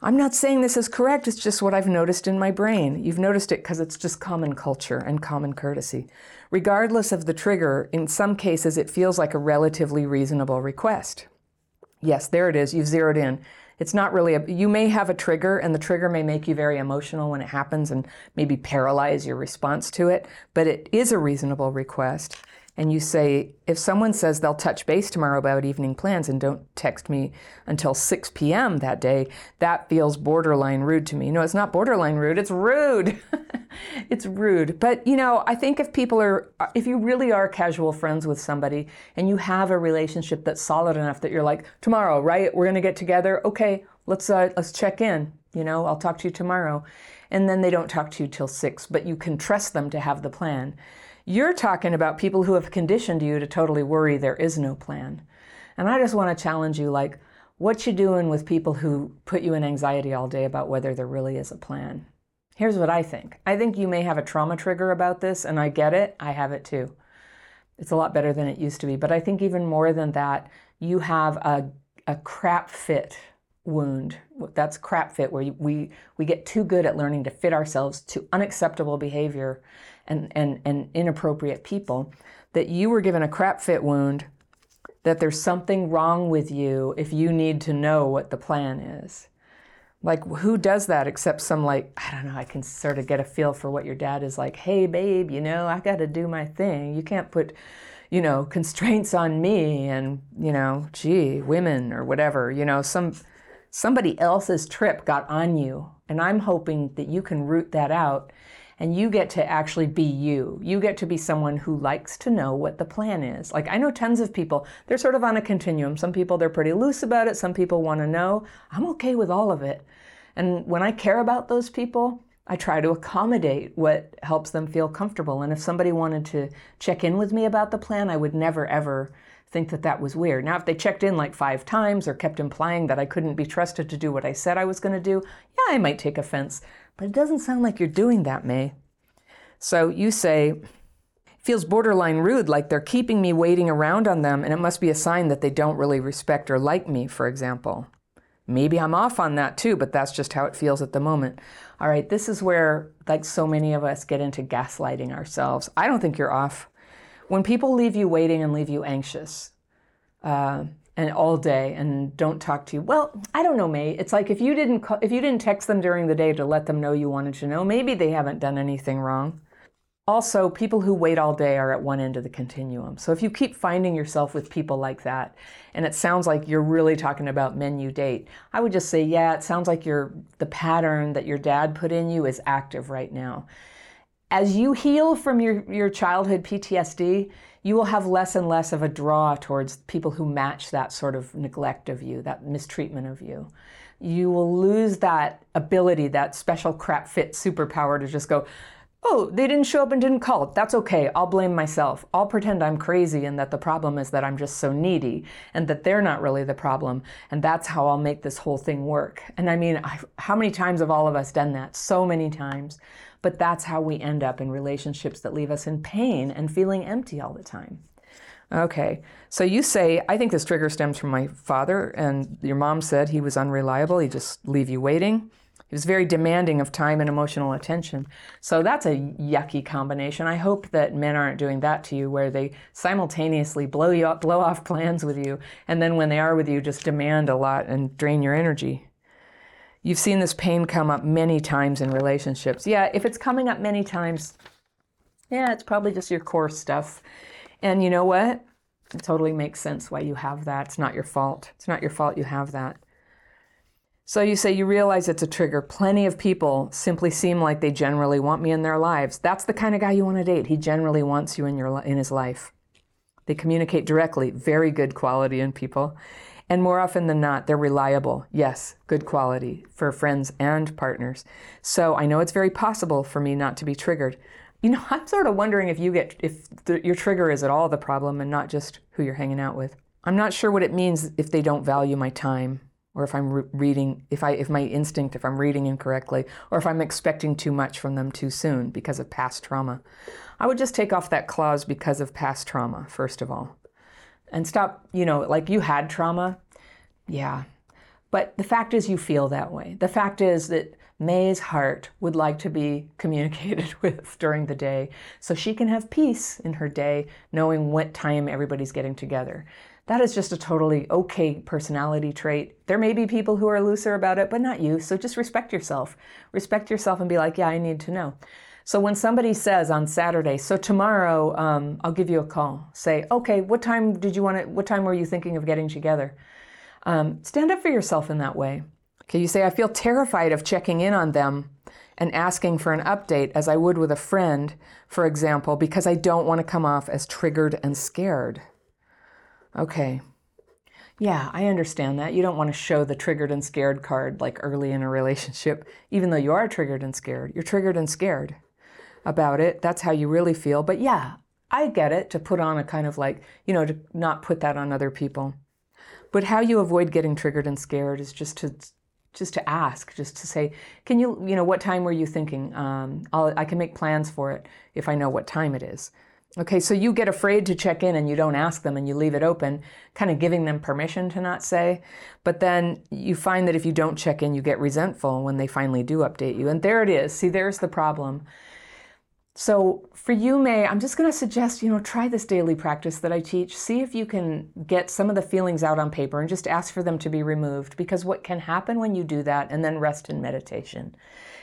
I'm not saying this is correct, it's just what I've noticed in my brain. You've noticed it because it's just common culture and common courtesy. Regardless of the trigger, in some cases it feels like a relatively reasonable request. Yes, there it is, you've zeroed in. It's not really a, you may have a trigger and the trigger may make you very emotional when it happens and maybe paralyze your response to it, but it is a reasonable request and you say, if someone says they'll touch base tomorrow about evening plans and don't text me until 6 p.m. that day, that feels borderline rude to me. No, it's not borderline rude, it's rude. it's rude. But, you know, I think if people are, if you really are casual friends with somebody and you have a relationship that's solid enough that you're like, tomorrow, right? We're going to get together. Okay, let's, uh, let's check in. You know, I'll talk to you tomorrow. And then they don't talk to you till 6, but you can trust them to have the plan you're talking about people who have conditioned you to totally worry there is no plan. And I just want to challenge you like, what you doing with people who put you in anxiety all day about whether there really is a plan? Here's what I think I think you may have a trauma trigger about this, and I get it. I have it too. It's a lot better than it used to be. But I think even more than that, you have a, a crap fit wound. That's crap fit, where we, we get too good at learning to fit ourselves to unacceptable behavior and, and, and inappropriate people. That you were given a crap fit wound, that there's something wrong with you if you need to know what the plan is. Like, who does that except some, like, I don't know, I can sort of get a feel for what your dad is like. Hey, babe, you know, I got to do my thing. You can't put, you know, constraints on me and, you know, gee, women or whatever. You know, some somebody else's trip got on you. And I'm hoping that you can root that out and you get to actually be you. You get to be someone who likes to know what the plan is. Like I know tons of people, they're sort of on a continuum. Some people they're pretty loose about it, some people want to know. I'm okay with all of it. And when I care about those people, I try to accommodate what helps them feel comfortable. And if somebody wanted to check in with me about the plan, I would never ever think that that was weird. Now, if they checked in like five times or kept implying that I couldn't be trusted to do what I said I was going to do, yeah, I might take offense. But it doesn't sound like you're doing that, May. So you say, feels borderline rude, like they're keeping me waiting around on them, and it must be a sign that they don't really respect or like me, for example. Maybe I'm off on that too, but that's just how it feels at the moment. All right, this is where, like so many of us, get into gaslighting ourselves. I don't think you're off. When people leave you waiting and leave you anxious, uh, and all day and don't talk to you. Well, I don't know, May. It's like if you didn't call, if you didn't text them during the day to let them know you wanted to know, maybe they haven't done anything wrong. Also, people who wait all day are at one end of the continuum. So if you keep finding yourself with people like that, and it sounds like you're really talking about men you date, I would just say, yeah, it sounds like your the pattern that your dad put in you is active right now. As you heal from your, your childhood PTSD, you will have less and less of a draw towards people who match that sort of neglect of you, that mistreatment of you. You will lose that ability, that special crap fit superpower to just go, oh, they didn't show up and didn't call. That's okay. I'll blame myself. I'll pretend I'm crazy and that the problem is that I'm just so needy and that they're not really the problem. And that's how I'll make this whole thing work. And I mean, I, how many times have all of us done that? So many times. But that's how we end up in relationships that leave us in pain and feeling empty all the time. Okay, so you say, I think this trigger stems from my father, and your mom said he was unreliable, he just leave you waiting. He was very demanding of time and emotional attention. So that's a yucky combination. I hope that men aren't doing that to you, where they simultaneously blow you up, blow off plans with you, and then when they are with you, just demand a lot and drain your energy. You've seen this pain come up many times in relationships. Yeah, if it's coming up many times, yeah, it's probably just your core stuff. And you know what? It totally makes sense why you have that. It's not your fault. It's not your fault you have that. So you say you realize it's a trigger. Plenty of people simply seem like they generally want me in their lives. That's the kind of guy you want to date. He generally wants you in your in his life. They communicate directly, very good quality in people. And more often than not, they're reliable. Yes, good quality for friends and partners. So I know it's very possible for me not to be triggered. You know, I'm sort of wondering if you get if the, your trigger is at all the problem and not just who you're hanging out with. I'm not sure what it means if they don't value my time or if I'm re- reading if I if my instinct if I'm reading incorrectly or if I'm expecting too much from them too soon because of past trauma. I would just take off that clause because of past trauma first of all and stop, you know, like you had trauma. Yeah. But the fact is, you feel that way. The fact is that May's heart would like to be communicated with during the day so she can have peace in her day, knowing what time everybody's getting together. That is just a totally okay personality trait. There may be people who are looser about it, but not you. So just respect yourself. Respect yourself and be like, yeah, I need to know. So when somebody says on Saturday, so tomorrow um, I'll give you a call. Say, okay, what time did you want to? What time were you thinking of getting together? Um, stand up for yourself in that way. Okay, you say, I feel terrified of checking in on them and asking for an update as I would with a friend, for example, because I don't want to come off as triggered and scared. Okay. Yeah, I understand that. You don't want to show the triggered and scared card like early in a relationship, even though you are triggered and scared. You're triggered and scared about it. That's how you really feel. But yeah, I get it to put on a kind of like, you know, to not put that on other people. But how you avoid getting triggered and scared is just to just to ask, just to say, can you, you know, what time were you thinking? Um, i can make plans for it if I know what time it is. Okay, so you get afraid to check in and you don't ask them and you leave it open, kind of giving them permission to not say. But then you find that if you don't check in, you get resentful when they finally do update you. And there it is. See, there's the problem. So for you, May, I'm just going to suggest, you know, try this daily practice that I teach. See if you can get some of the feelings out on paper and just ask for them to be removed. Because what can happen when you do that and then rest in meditation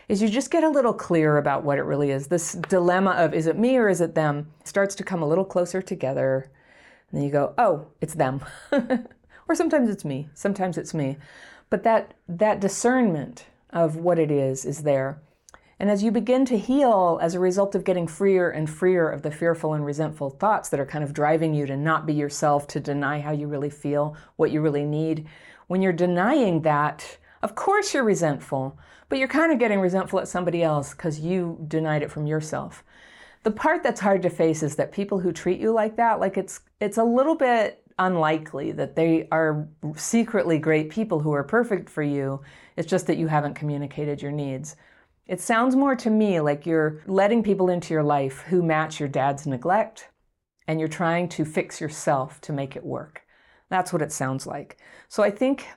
is you just get a little clearer about what it really is. This dilemma of is it me or is it them starts to come a little closer together. And then you go, oh, it's them. or sometimes it's me. Sometimes it's me. But that that discernment of what it is is there. And as you begin to heal as a result of getting freer and freer of the fearful and resentful thoughts that are kind of driving you to not be yourself, to deny how you really feel, what you really need, when you're denying that, of course you're resentful, but you're kind of getting resentful at somebody else because you denied it from yourself. The part that's hard to face is that people who treat you like that, like it's it's a little bit unlikely that they are secretly great people who are perfect for you. It's just that you haven't communicated your needs. It sounds more to me like you're letting people into your life who match your dad's neglect and you're trying to fix yourself to make it work. That's what it sounds like. So I think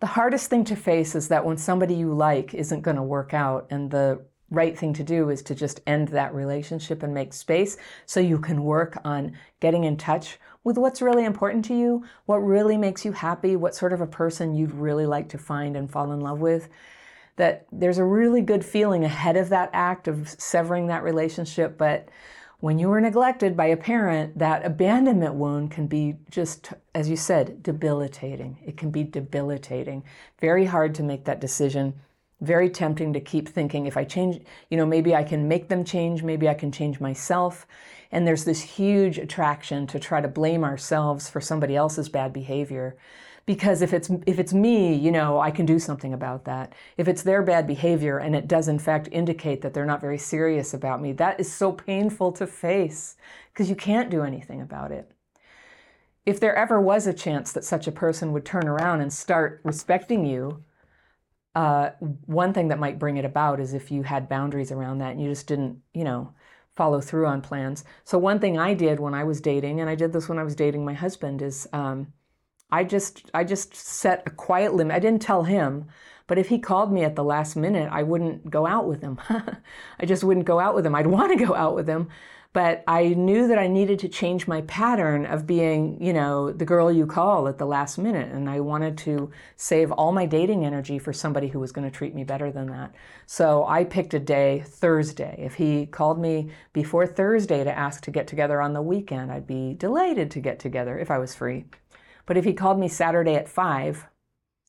the hardest thing to face is that when somebody you like isn't going to work out and the right thing to do is to just end that relationship and make space so you can work on getting in touch with what's really important to you, what really makes you happy, what sort of a person you'd really like to find and fall in love with that there's a really good feeling ahead of that act of severing that relationship. But when you were neglected by a parent, that abandonment wound can be just, as you said, debilitating. It can be debilitating. Very hard to make that decision. Very tempting to keep thinking if I change, you know, maybe I can make them change, maybe I can change myself. And there's this huge attraction to try to blame ourselves for somebody else's bad behavior because if it's if it's me you know i can do something about that. If it's their bad behavior and it does in fact indicate that they're not very serious about me that is so painful to face because you can't do anything about it. If there ever was a chance that such a person would turn around and start respecting you uh, one thing that might bring it about is if you had boundaries around that and you just didn't you know follow through on plans. So one thing i did when i was dating and i did this when i was dating my husband is um, I just I just set a quiet limit. I didn't tell him, but if he called me at the last minute, I wouldn't go out with him. I just wouldn't go out with him. I'd want to go out with him, but I knew that I needed to change my pattern of being, you know, the girl you call at the last minute, and I wanted to save all my dating energy for somebody who was going to treat me better than that. So I picked a day, Thursday. If he called me before Thursday to ask to get together on the weekend, I'd be delighted to get together if I was free. But if he called me Saturday at five,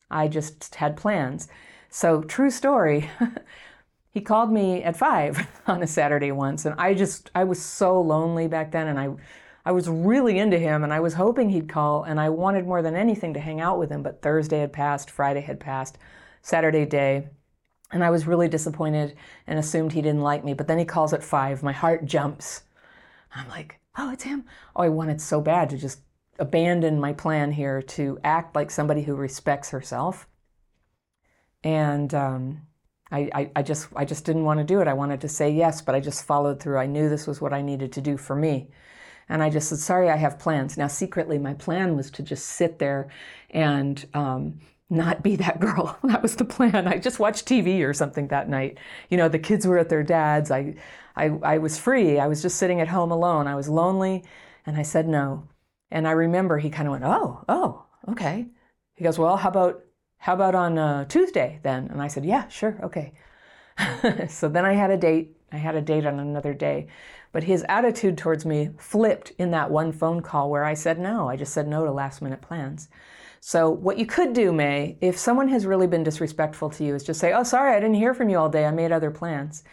I just had plans. So, true story. he called me at five on a Saturday once, and I just, I was so lonely back then, and I, I was really into him, and I was hoping he'd call, and I wanted more than anything to hang out with him. But Thursday had passed, Friday had passed, Saturday day, and I was really disappointed and assumed he didn't like me. But then he calls at five. My heart jumps. I'm like, oh, it's him. Oh, I wanted so bad to just abandon my plan here to act like somebody who respects herself. And um, I, I, I, just I just didn't want to do it. I wanted to say yes, but I just followed through. I knew this was what I needed to do for me. And I just said, sorry, I have plans. Now, secretly, my plan was to just sit there and um, not be that girl. that was the plan. I just watched TV or something that night. You know, the kids were at their dad's. I, I, I was free. I was just sitting at home alone. I was lonely. And I said no. And I remember he kind of went, "Oh, oh, okay." He goes, "Well, how about how about on uh, Tuesday then?" And I said, "Yeah, sure, okay." so then I had a date. I had a date on another day, but his attitude towards me flipped in that one phone call where I said no. I just said no to last minute plans. So what you could do, May, if someone has really been disrespectful to you, is just say, "Oh, sorry, I didn't hear from you all day. I made other plans."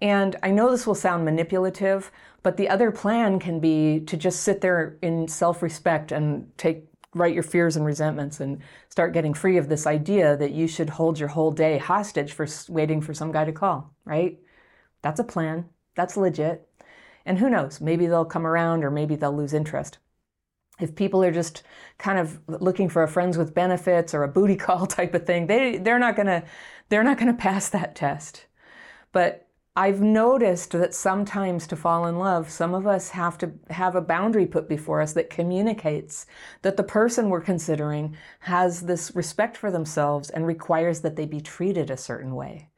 And I know this will sound manipulative, but the other plan can be to just sit there in self respect and take write your fears and resentments and start getting free of this idea that you should hold your whole day hostage for waiting for some guy to call, right? That's a plan. That's legit. And who knows, maybe they'll come around or maybe they'll lose interest. if people are just kind of looking for a friends with benefits or a booty call type of thing, they they're not gonna they're not gonna pass that test. But I've noticed that sometimes to fall in love, some of us have to have a boundary put before us that communicates that the person we're considering has this respect for themselves and requires that they be treated a certain way.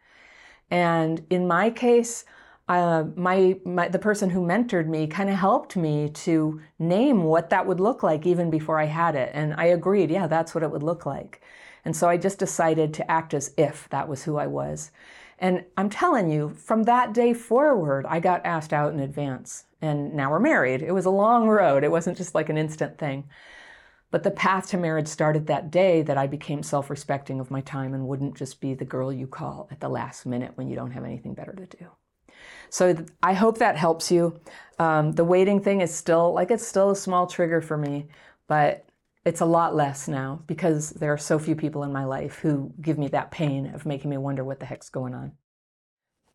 And in my case, uh, my, my the person who mentored me kind of helped me to name what that would look like even before I had it, and I agreed, yeah, that's what it would look like. And so I just decided to act as if that was who I was. And I'm telling you, from that day forward, I got asked out in advance. And now we're married. It was a long road, it wasn't just like an instant thing. But the path to marriage started that day that I became self respecting of my time and wouldn't just be the girl you call at the last minute when you don't have anything better to do. So I hope that helps you. Um, the waiting thing is still like it's still a small trigger for me, but it's a lot less now because there are so few people in my life who give me that pain of making me wonder what the heck's going on.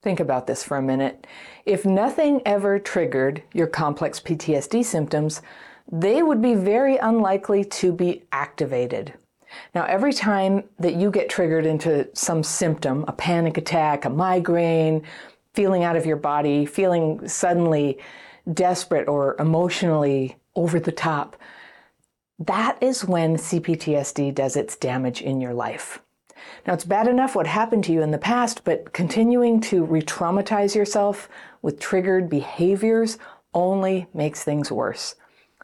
Think about this for a minute. If nothing ever triggered your complex PTSD symptoms, they would be very unlikely to be activated. Now, every time that you get triggered into some symptom, a panic attack, a migraine, feeling out of your body, feeling suddenly desperate or emotionally over the top, that is when CPTSD does its damage in your life. Now, it's bad enough what happened to you in the past, but continuing to re traumatize yourself with triggered behaviors only makes things worse.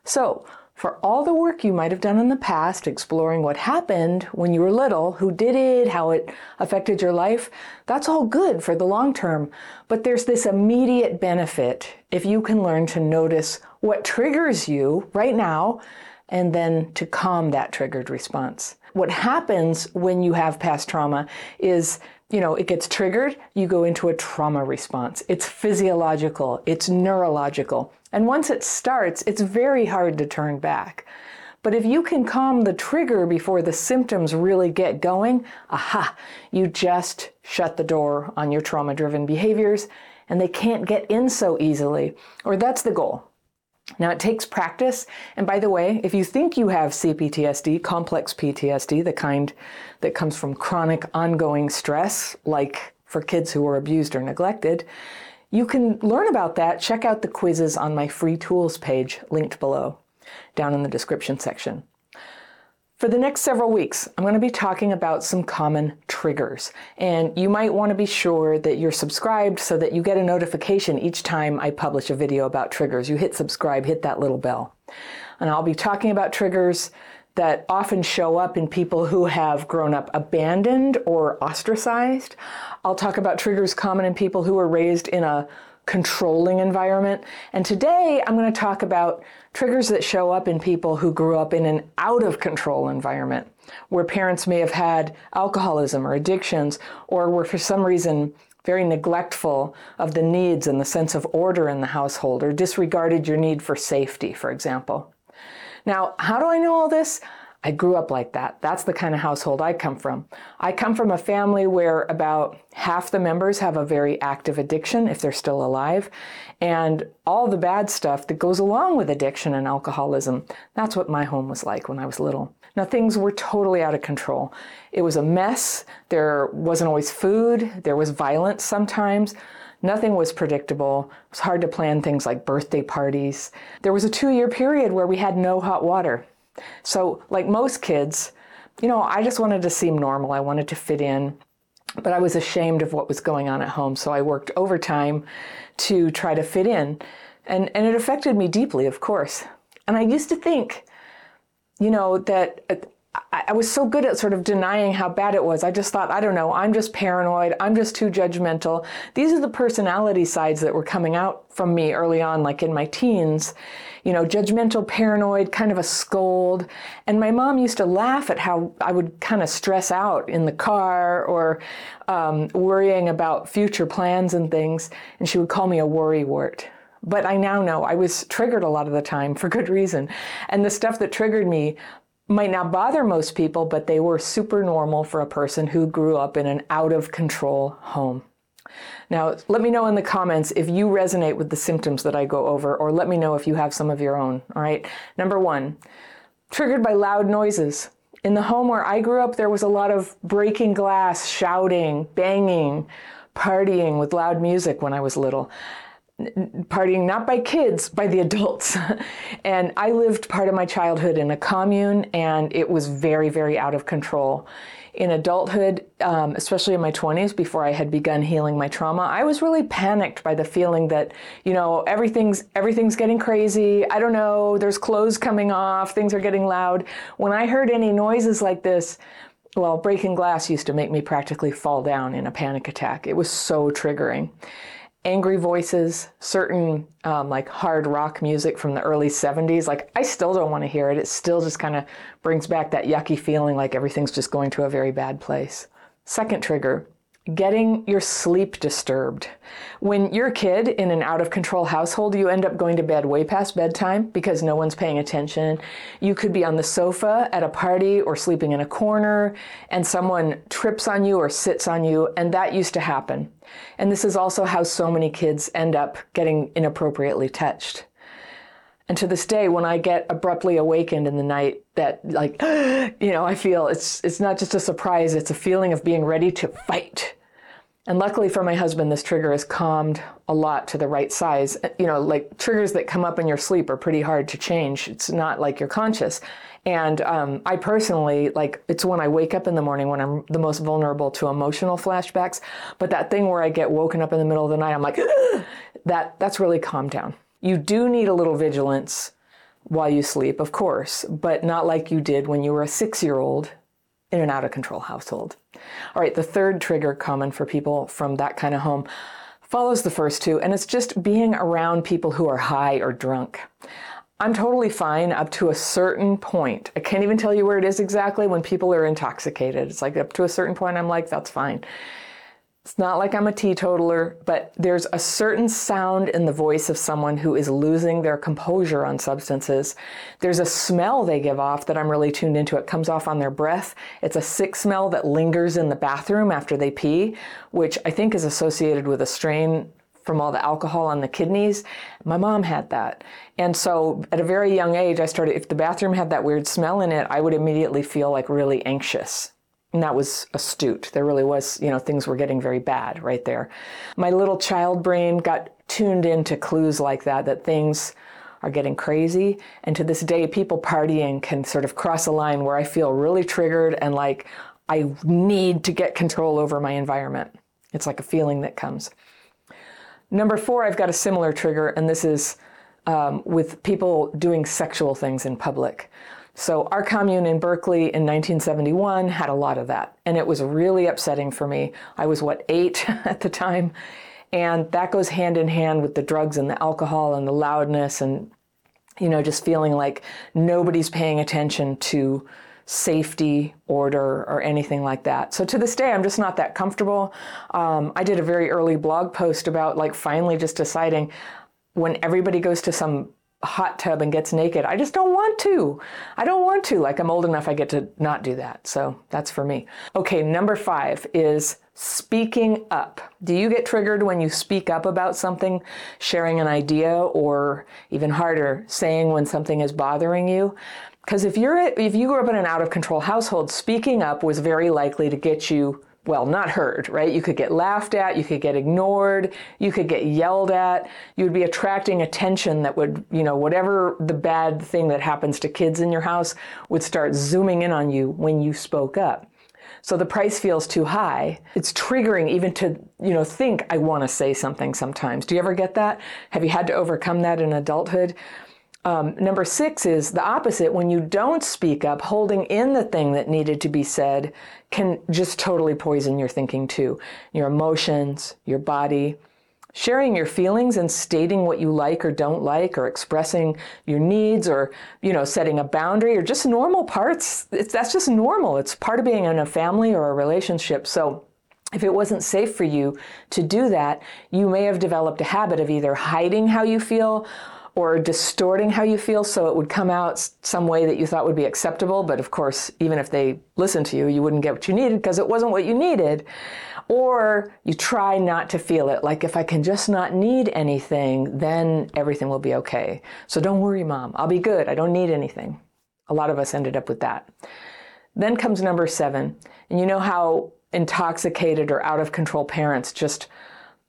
So, for all the work you might have done in the past exploring what happened when you were little, who did it, how it affected your life, that's all good for the long term. But there's this immediate benefit if you can learn to notice what triggers you right now and then to calm that triggered response. What happens when you have past trauma is, you know, it gets triggered, you go into a trauma response. It's physiological, it's neurological. And once it starts, it's very hard to turn back. But if you can calm the trigger before the symptoms really get going, aha, you just shut the door on your trauma driven behaviors and they can't get in so easily. Or that's the goal. Now, it takes practice. And by the way, if you think you have CPTSD, complex PTSD, the kind that comes from chronic ongoing stress, like for kids who were abused or neglected, you can learn about that. Check out the quizzes on my free tools page linked below, down in the description section. For the next several weeks, I'm going to be talking about some common triggers. And you might want to be sure that you're subscribed so that you get a notification each time I publish a video about triggers. You hit subscribe, hit that little bell. And I'll be talking about triggers that often show up in people who have grown up abandoned or ostracized. I'll talk about triggers common in people who were raised in a controlling environment. And today I'm going to talk about triggers that show up in people who grew up in an out of control environment, where parents may have had alcoholism or addictions, or were for some reason very neglectful of the needs and the sense of order in the household, or disregarded your need for safety, for example. Now, how do I know all this? I grew up like that. That's the kind of household I come from. I come from a family where about half the members have a very active addiction if they're still alive, and all the bad stuff that goes along with addiction and alcoholism. That's what my home was like when I was little. Now, things were totally out of control. It was a mess. There wasn't always food, there was violence sometimes. Nothing was predictable. It was hard to plan things like birthday parties. There was a two year period where we had no hot water. So, like most kids, you know, I just wanted to seem normal. I wanted to fit in, but I was ashamed of what was going on at home. So I worked overtime to try to fit in. And, and it affected me deeply, of course. And I used to think, you know, that uh, I, I was so good at sort of denying how bad it was. I just thought, I don't know, I'm just paranoid. I'm just too judgmental. These are the personality sides that were coming out from me early on, like in my teens. You know, judgmental, paranoid, kind of a scold. And my mom used to laugh at how I would kind of stress out in the car or um, worrying about future plans and things. And she would call me a worry wart. But I now know I was triggered a lot of the time for good reason. And the stuff that triggered me might not bother most people, but they were super normal for a person who grew up in an out of control home. Now, let me know in the comments if you resonate with the symptoms that I go over, or let me know if you have some of your own. All right. Number one, triggered by loud noises. In the home where I grew up, there was a lot of breaking glass, shouting, banging, partying with loud music when I was little. Partying not by kids, by the adults. and I lived part of my childhood in a commune, and it was very, very out of control in adulthood, um, especially in my 20s, before I had begun healing my trauma, I was really panicked by the feeling that, you know, everything's everything's getting crazy. I don't know. There's clothes coming off. Things are getting loud. When I heard any noises like this, well, breaking glass used to make me practically fall down in a panic attack. It was so triggering angry voices, certain um, like hard rock music from the early 70s. Like, I still don't want to hear it. It still just kind of brings back that yucky feeling like everything's just going to a very bad place. Second trigger getting your sleep disturbed. When you're a kid in an out of control household, you end up going to bed way past bedtime because no one's paying attention. You could be on the sofa at a party or sleeping in a corner and someone trips on you or sits on you, and that used to happen. And this is also how so many kids end up getting inappropriately touched. And to this day, when I get abruptly awakened in the night, that like, you know, I feel it's it's not just a surprise; it's a feeling of being ready to fight. And luckily for my husband, this trigger has calmed a lot to the right size. You know, like triggers that come up in your sleep are pretty hard to change. It's not like you're conscious. And um, I personally, like, it's when I wake up in the morning when I'm the most vulnerable to emotional flashbacks. But that thing where I get woken up in the middle of the night, I'm like, that that's really calmed down. You do need a little vigilance while you sleep, of course, but not like you did when you were a six year old in an out of control household. All right, the third trigger common for people from that kind of home follows the first two, and it's just being around people who are high or drunk. I'm totally fine up to a certain point. I can't even tell you where it is exactly when people are intoxicated. It's like up to a certain point, I'm like, that's fine. It's not like I'm a teetotaler, but there's a certain sound in the voice of someone who is losing their composure on substances. There's a smell they give off that I'm really tuned into. It comes off on their breath. It's a sick smell that lingers in the bathroom after they pee, which I think is associated with a strain from all the alcohol on the kidneys. My mom had that. And so at a very young age, I started, if the bathroom had that weird smell in it, I would immediately feel like really anxious and that was astute. There really was, you know, things were getting very bad right there. My little child brain got tuned into clues like that, that things are getting crazy. And to this day, people partying can sort of cross a line where I feel really triggered and like I need to get control over my environment. It's like a feeling that comes. Number four, I've got a similar trigger, and this is um, with people doing sexual things in public. So our commune in Berkeley in 1971 had a lot of that, and it was really upsetting for me. I was what eight at the time, and that goes hand in hand with the drugs and the alcohol and the loudness and you know just feeling like nobody's paying attention to safety, order, or anything like that. So to this day, I'm just not that comfortable. Um, I did a very early blog post about like finally just deciding when everybody goes to some hot tub and gets naked. I just don't want to. I don't want to. Like I'm old enough, I get to not do that. So that's for me. Okay, number five is speaking up. Do you get triggered when you speak up about something, sharing an idea, or even harder, saying when something is bothering you? Because if you're if you grew up in an out of control household, speaking up was very likely to get you well, not heard, right? You could get laughed at, you could get ignored, you could get yelled at. You would be attracting attention that would, you know, whatever the bad thing that happens to kids in your house would start zooming in on you when you spoke up. So the price feels too high. It's triggering even to, you know, think I want to say something sometimes. Do you ever get that? Have you had to overcome that in adulthood? Um, number six is the opposite. When you don't speak up, holding in the thing that needed to be said can just totally poison your thinking too. Your emotions, your body. Sharing your feelings and stating what you like or don't like, or expressing your needs, or you know, setting a boundary, or just normal parts. It's, that's just normal. It's part of being in a family or a relationship. So if it wasn't safe for you to do that, you may have developed a habit of either hiding how you feel or distorting how you feel so it would come out some way that you thought would be acceptable. But of course, even if they listened to you, you wouldn't get what you needed because it wasn't what you needed. Or you try not to feel it. Like, if I can just not need anything, then everything will be okay. So don't worry, mom. I'll be good. I don't need anything. A lot of us ended up with that. Then comes number seven. And you know how intoxicated or out of control parents just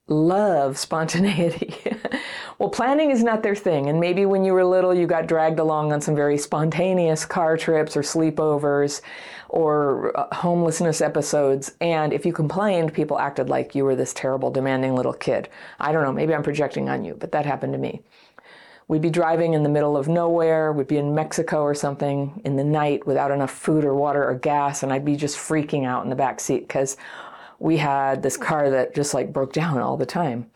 love spontaneity. well, planning is not their thing. And maybe when you were little, you got dragged along on some very spontaneous car trips or sleepovers or uh, homelessness episodes. And if you complained, people acted like you were this terrible, demanding little kid. I don't know, maybe I'm projecting on you, but that happened to me. We'd be driving in the middle of nowhere, we'd be in Mexico or something in the night without enough food or water or gas, and I'd be just freaking out in the back seat because we had this car that just like broke down all the time.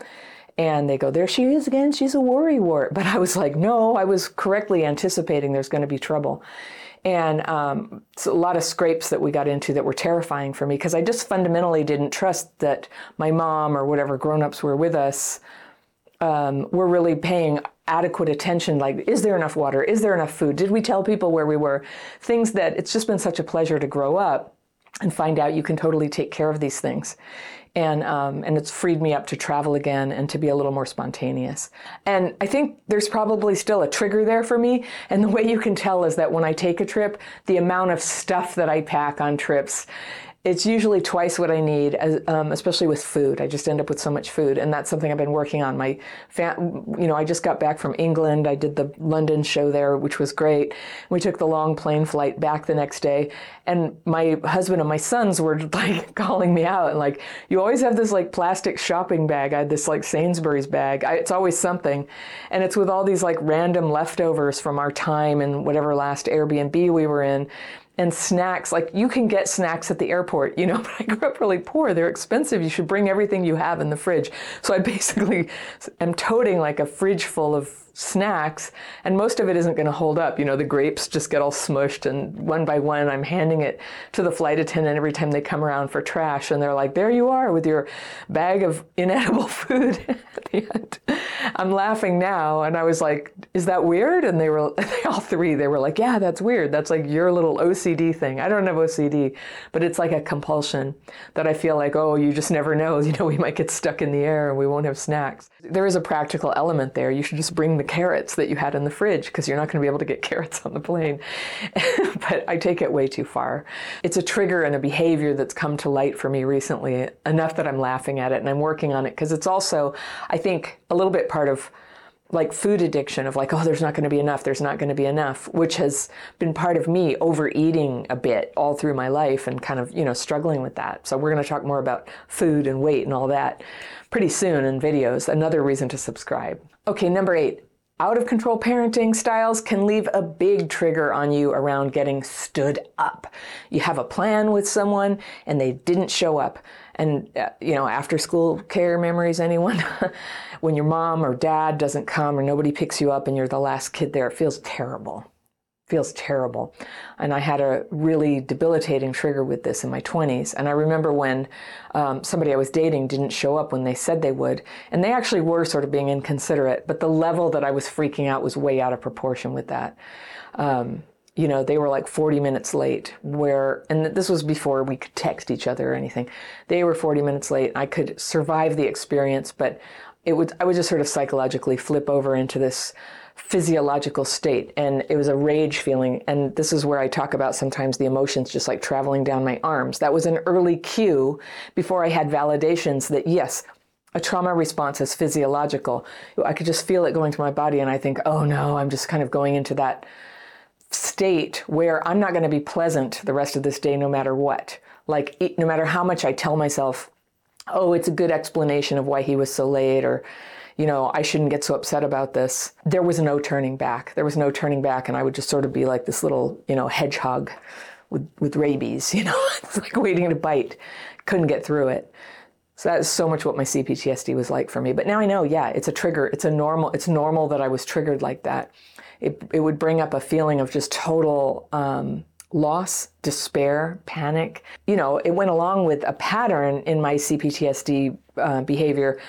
And they go, There she is again, she's a worry wart. But I was like, No, I was correctly anticipating there's going to be trouble. And um, a lot of scrapes that we got into that were terrifying for me because I just fundamentally didn't trust that my mom or whatever grown ups were with us um, were really paying adequate attention like is there enough water is there enough food did we tell people where we were things that it's just been such a pleasure to grow up and find out you can totally take care of these things and um, and it's freed me up to travel again and to be a little more spontaneous. And I think there's probably still a trigger there for me. And the way you can tell is that when I take a trip, the amount of stuff that I pack on trips it's usually twice what I need, as, um, especially with food. I just end up with so much food, and that's something I've been working on. My, fam- you know, I just got back from England. I did the London show there, which was great. We took the long plane flight back the next day, and my husband and my sons were like calling me out and like, "You always have this like plastic shopping bag." I had this like Sainsbury's bag. I, it's always something, and it's with all these like random leftovers from our time and whatever last Airbnb we were in and snacks. Like you can get snacks at the airport, you know, but I grew up really poor. They're expensive. You should bring everything you have in the fridge. So I basically am toting like a fridge full of snacks, and most of it isn't going to hold up. You know, the grapes just get all smushed, and one by one, I'm handing it to the flight attendant every time they come around for trash, and they're like, "There you are with your bag of inedible food." at the end, I'm laughing now, and I was like, "Is that weird?" And they were all three. They were like, "Yeah, that's weird. That's like your little OCD thing. I don't have OCD, but it's like a compulsion that I feel like, oh, you just never know. You know, we might get stuck in the air and we won't have snacks. There is a practical element there. You should just bring the carrots that you had in the fridge because you're not going to be able to get carrots on the plane. but I take it way too far. It's a trigger and a behavior that's come to light for me recently, enough that I'm laughing at it and I'm working on it because it's also, I think, a little bit part of like food addiction of like oh there's not going to be enough there's not going to be enough which has been part of me overeating a bit all through my life and kind of you know struggling with that so we're going to talk more about food and weight and all that pretty soon in videos another reason to subscribe okay number eight out of control parenting styles can leave a big trigger on you around getting stood up. You have a plan with someone and they didn't show up. And, uh, you know, after school care memories, anyone? when your mom or dad doesn't come or nobody picks you up and you're the last kid there, it feels terrible feels terrible. And I had a really debilitating trigger with this in my 20s. And I remember when um, somebody I was dating didn't show up when they said they would. And they actually were sort of being inconsiderate, but the level that I was freaking out was way out of proportion with that. Um, you know, they were like 40 minutes late, where, and this was before we could text each other or anything. They were 40 minutes late. I could survive the experience, but it would, I would just sort of psychologically flip over into this physiological state. And it was a rage feeling. And this is where i talk about sometimes the emotions just like traveling down my arms. That was an early cue before i had validations that yes a trauma response is physiological. I could just feel it going through my body and i think oh no i'm just kind of going into that state where i'm not going to be pleasant the rest of this day no matter what. Like no matter how much i tell myself oh it's a good explanation of why he was so late or you know, I shouldn't get so upset about this. There was no turning back. There was no turning back, and I would just sort of be like this little, you know, hedgehog with, with rabies, you know, it's like waiting to bite. Couldn't get through it. So that is so much what my CPTSD was like for me. But now I know, yeah, it's a trigger. It's a normal. It's normal that I was triggered like that. It it would bring up a feeling of just total um, loss, despair, panic. You know, it went along with a pattern in my CPTSD uh, behavior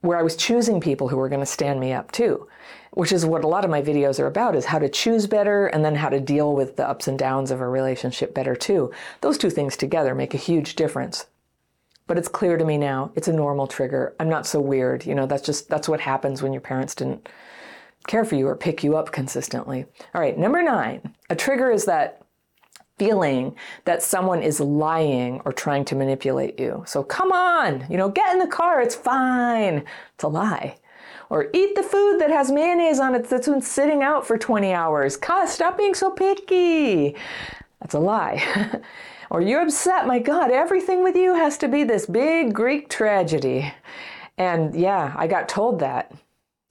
where I was choosing people who were going to stand me up too, which is what a lot of my videos are about is how to choose better and then how to deal with the ups and downs of a relationship better too. Those two things together make a huge difference. But it's clear to me now, it's a normal trigger. I'm not so weird. You know, that's just that's what happens when your parents didn't care for you or pick you up consistently. All right, number nine, a trigger is that feeling that someone is lying or trying to manipulate you. So come on, you know, get in the car, it's fine. A lie. Or eat the food that has mayonnaise on it that's been sitting out for 20 hours. Stop being so picky. That's a lie. or you're upset, my God, everything with you has to be this big Greek tragedy. And yeah, I got told that.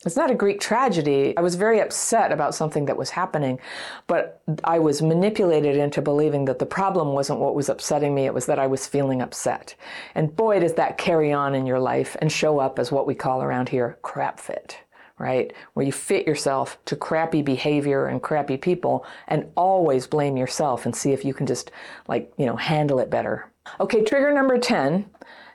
It's not a Greek tragedy. I was very upset about something that was happening, but I was manipulated into believing that the problem wasn't what was upsetting me, it was that I was feeling upset. And boy, does that carry on in your life and show up as what we call around here crap fit, right? Where you fit yourself to crappy behavior and crappy people and always blame yourself and see if you can just, like, you know, handle it better. Okay, trigger number 10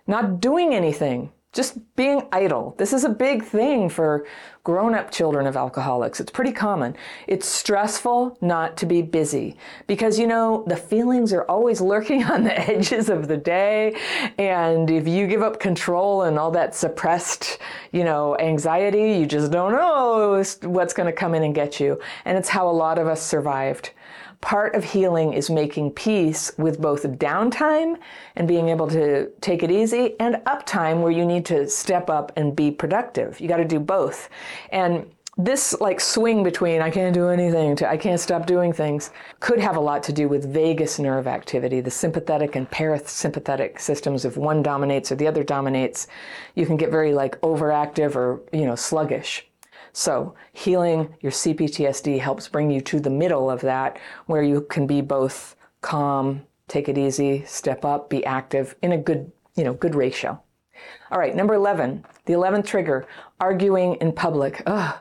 not doing anything just being idle. This is a big thing for grown up children of alcoholics. It's pretty common. It's stressful not to be busy because, you know, the feelings are always lurking on the edges of the day. And if you give up control and all that suppressed, you know, anxiety, you just don't know what's going to come in and get you. And it's how a lot of us survived part of healing is making peace with both downtime and being able to take it easy and uptime where you need to step up and be productive. You got to do both. And this like swing between I can't do anything to I can't stop doing things could have a lot to do with vagus nerve activity, the sympathetic and parasympathetic systems. If one dominates or the other dominates, you can get very like overactive or you know sluggish. So, healing your CPTSD helps bring you to the middle of that where you can be both calm, take it easy, step up, be active in a good, you know, good ratio. All right, number 11, the 11th trigger, arguing in public. Ugh,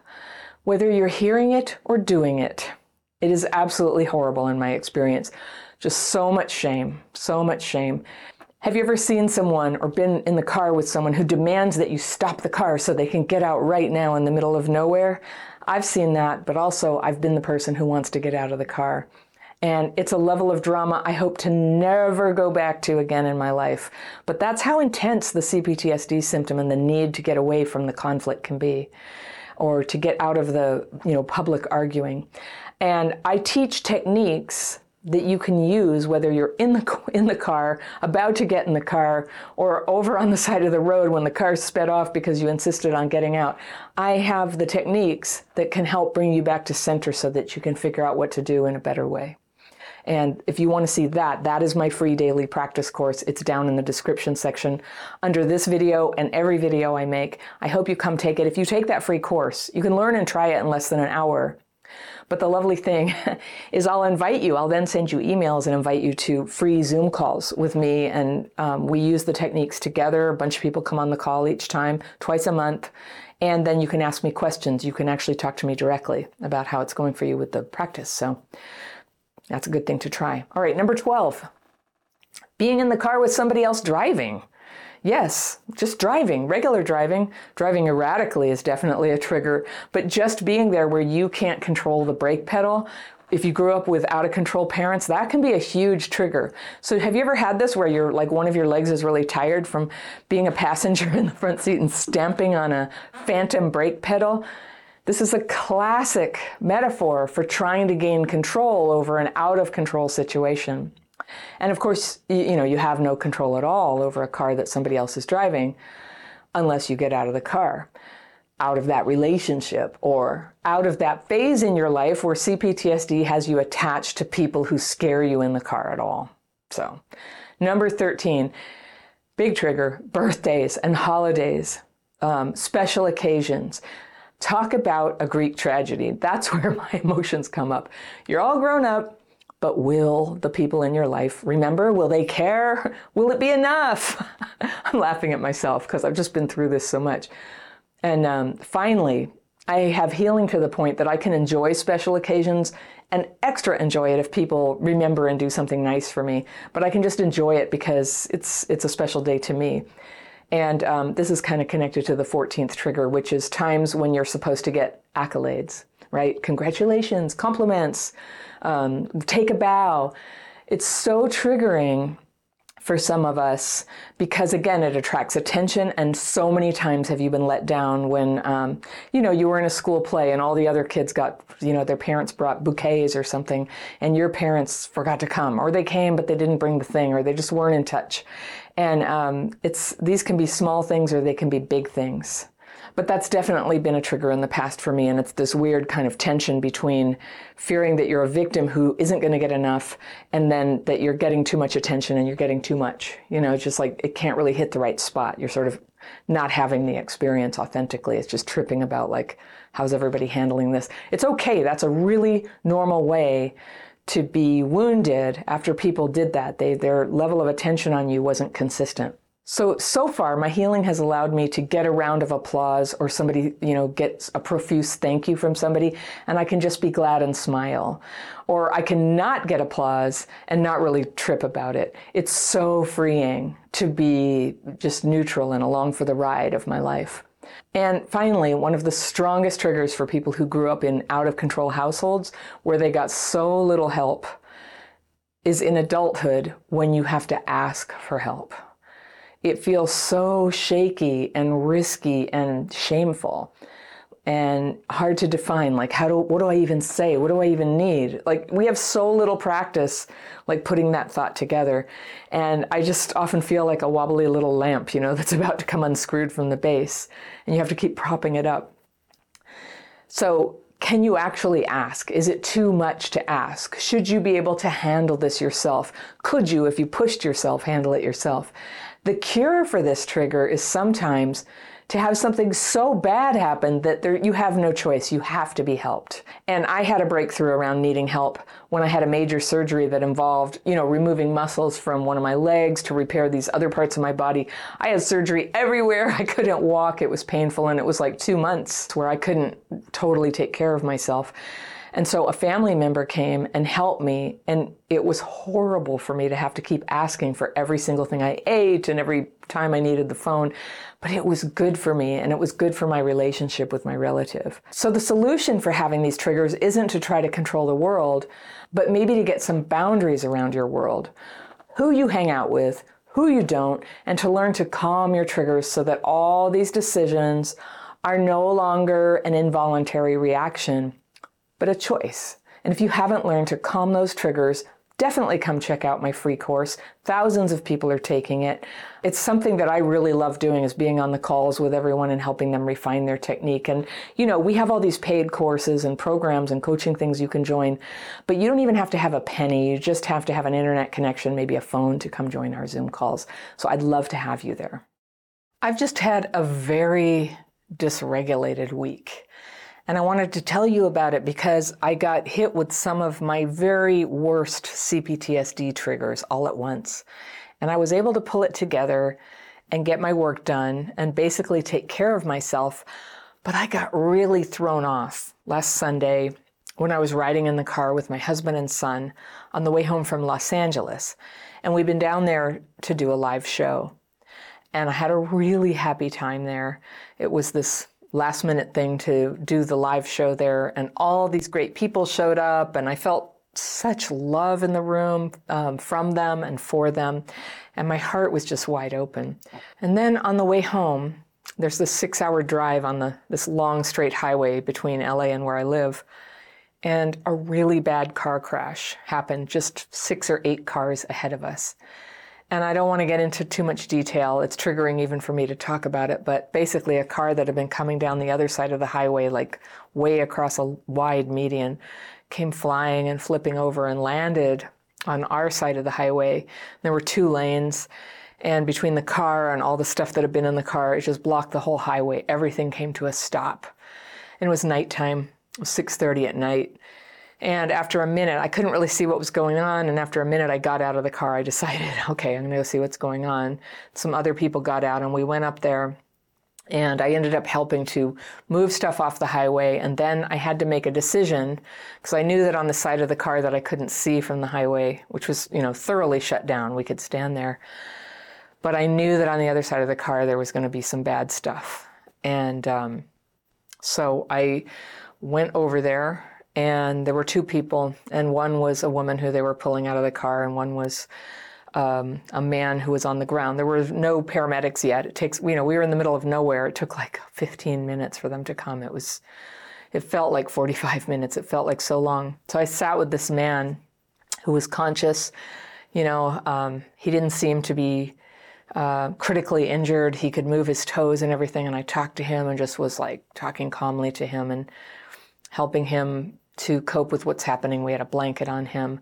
whether you're hearing it or doing it, it is absolutely horrible in my experience. Just so much shame, so much shame. Have you ever seen someone or been in the car with someone who demands that you stop the car so they can get out right now in the middle of nowhere? I've seen that, but also I've been the person who wants to get out of the car. And it's a level of drama I hope to never go back to again in my life. But that's how intense the CPTSD symptom and the need to get away from the conflict can be or to get out of the, you know, public arguing. And I teach techniques that you can use whether you're in the in the car, about to get in the car, or over on the side of the road when the car sped off because you insisted on getting out. I have the techniques that can help bring you back to center so that you can figure out what to do in a better way. And if you want to see that, that is my free daily practice course. It's down in the description section under this video and every video I make. I hope you come take it. If you take that free course, you can learn and try it in less than an hour but the lovely thing is, I'll invite you. I'll then send you emails and invite you to free Zoom calls with me. And um, we use the techniques together. A bunch of people come on the call each time, twice a month. And then you can ask me questions. You can actually talk to me directly about how it's going for you with the practice. So that's a good thing to try. All right, number 12 being in the car with somebody else driving. Yes, just driving, regular driving. Driving erratically is definitely a trigger, but just being there where you can't control the brake pedal. If you grew up with out of control parents, that can be a huge trigger. So, have you ever had this where you're like one of your legs is really tired from being a passenger in the front seat and stamping on a phantom brake pedal? This is a classic metaphor for trying to gain control over an out of control situation. And of course, you, know, you have no control at all over a car that somebody else is driving unless you get out of the car, out of that relationship, or out of that phase in your life where CPTSD has you attached to people who scare you in the car at all. So, number 13, big trigger birthdays and holidays, um, special occasions. Talk about a Greek tragedy. That's where my emotions come up. You're all grown up, but will the people in your life remember? Will they care? Will it be enough? I'm laughing at myself because I've just been through this so much. And um, finally, I have healing to the point that I can enjoy special occasions and extra enjoy it if people remember and do something nice for me. But I can just enjoy it because it's it's a special day to me. And um, this is kind of connected to the 14th trigger, which is times when you're supposed to get accolades, right? Congratulations, compliments, um, take a bow. It's so triggering for some of us because again it attracts attention. And so many times have you been let down when um, you know you were in a school play and all the other kids got you know their parents brought bouquets or something and your parents forgot to come or they came but they didn't bring the thing or they just weren't in touch. And um, it's these can be small things or they can be big things but that's definitely been a trigger in the past for me. And it's this weird kind of tension between fearing that you're a victim who isn't going to get enough and then that you're getting too much attention and you're getting too much. You know, it's just like it can't really hit the right spot. You're sort of not having the experience authentically. It's just tripping about like, how's everybody handling this? It's okay. That's a really normal way to be wounded after people did that. They, their level of attention on you wasn't consistent. So, so far, my healing has allowed me to get a round of applause or somebody, you know, gets a profuse thank you from somebody, and I can just be glad and smile. Or I can not get applause and not really trip about it. It's so freeing to be just neutral and along for the ride of my life. And finally, one of the strongest triggers for people who grew up in out of control households where they got so little help is in adulthood when you have to ask for help it feels so shaky and risky and shameful and hard to define like how do what do i even say what do i even need like we have so little practice like putting that thought together and i just often feel like a wobbly little lamp you know that's about to come unscrewed from the base and you have to keep propping it up so can you actually ask? Is it too much to ask? Should you be able to handle this yourself? Could you, if you pushed yourself, handle it yourself? The cure for this trigger is sometimes to have something so bad happen that there, you have no choice. You have to be helped. And I had a breakthrough around needing help when I had a major surgery that involved, you know, removing muscles from one of my legs to repair these other parts of my body. I had surgery everywhere. I couldn't walk. It was painful. And it was like two months where I couldn't totally take care of myself. And so a family member came and helped me, and it was horrible for me to have to keep asking for every single thing I ate and every time I needed the phone. But it was good for me, and it was good for my relationship with my relative. So the solution for having these triggers isn't to try to control the world, but maybe to get some boundaries around your world. Who you hang out with, who you don't, and to learn to calm your triggers so that all these decisions are no longer an involuntary reaction but a choice. And if you haven't learned to calm those triggers, definitely come check out my free course. Thousands of people are taking it. It's something that I really love doing is being on the calls with everyone and helping them refine their technique. And you know, we have all these paid courses and programs and coaching things you can join, but you don't even have to have a penny. You just have to have an internet connection, maybe a phone to come join our Zoom calls. So I'd love to have you there. I've just had a very dysregulated week. And I wanted to tell you about it because I got hit with some of my very worst CPTSD triggers all at once. And I was able to pull it together and get my work done and basically take care of myself. But I got really thrown off last Sunday when I was riding in the car with my husband and son on the way home from Los Angeles. And we've been down there to do a live show. And I had a really happy time there. It was this last minute thing to do the live show there, and all these great people showed up, and I felt such love in the room um, from them and for them, and my heart was just wide open. And then on the way home, there's this six-hour drive on the this long straight highway between LA and where I live, and a really bad car crash happened just six or eight cars ahead of us and I don't want to get into too much detail. It's triggering even for me to talk about it, but basically, a car that had been coming down the other side of the highway, like way across a wide median, came flying and flipping over and landed on our side of the highway. There were two lanes, and between the car and all the stuff that had been in the car, it just blocked the whole highway. Everything came to a stop. And it was nighttime, it was 6:30 at night and after a minute, I couldn't really see what was going on. And after a minute, I got out of the car. I decided, okay, I'm going to go see what's going on. Some other people got out, and we went up there. And I ended up helping to move stuff off the highway. And then I had to make a decision because I knew that on the side of the car that I couldn't see from the highway, which was, you know, thoroughly shut down, we could stand there. But I knew that on the other side of the car there was going to be some bad stuff. And um, so I went over there and there were two people, and one was a woman who they were pulling out of the car, and one was um, a man who was on the ground. There were no paramedics yet. It takes, you know, we were in the middle of nowhere. It took like 15 minutes for them to come. It was, it felt like 45 minutes. It felt like so long. So I sat with this man who was conscious. You know, um, he didn't seem to be uh, critically injured. He could move his toes and everything. And I talked to him and just was like talking calmly to him and helping him to cope with what's happening. We had a blanket on him.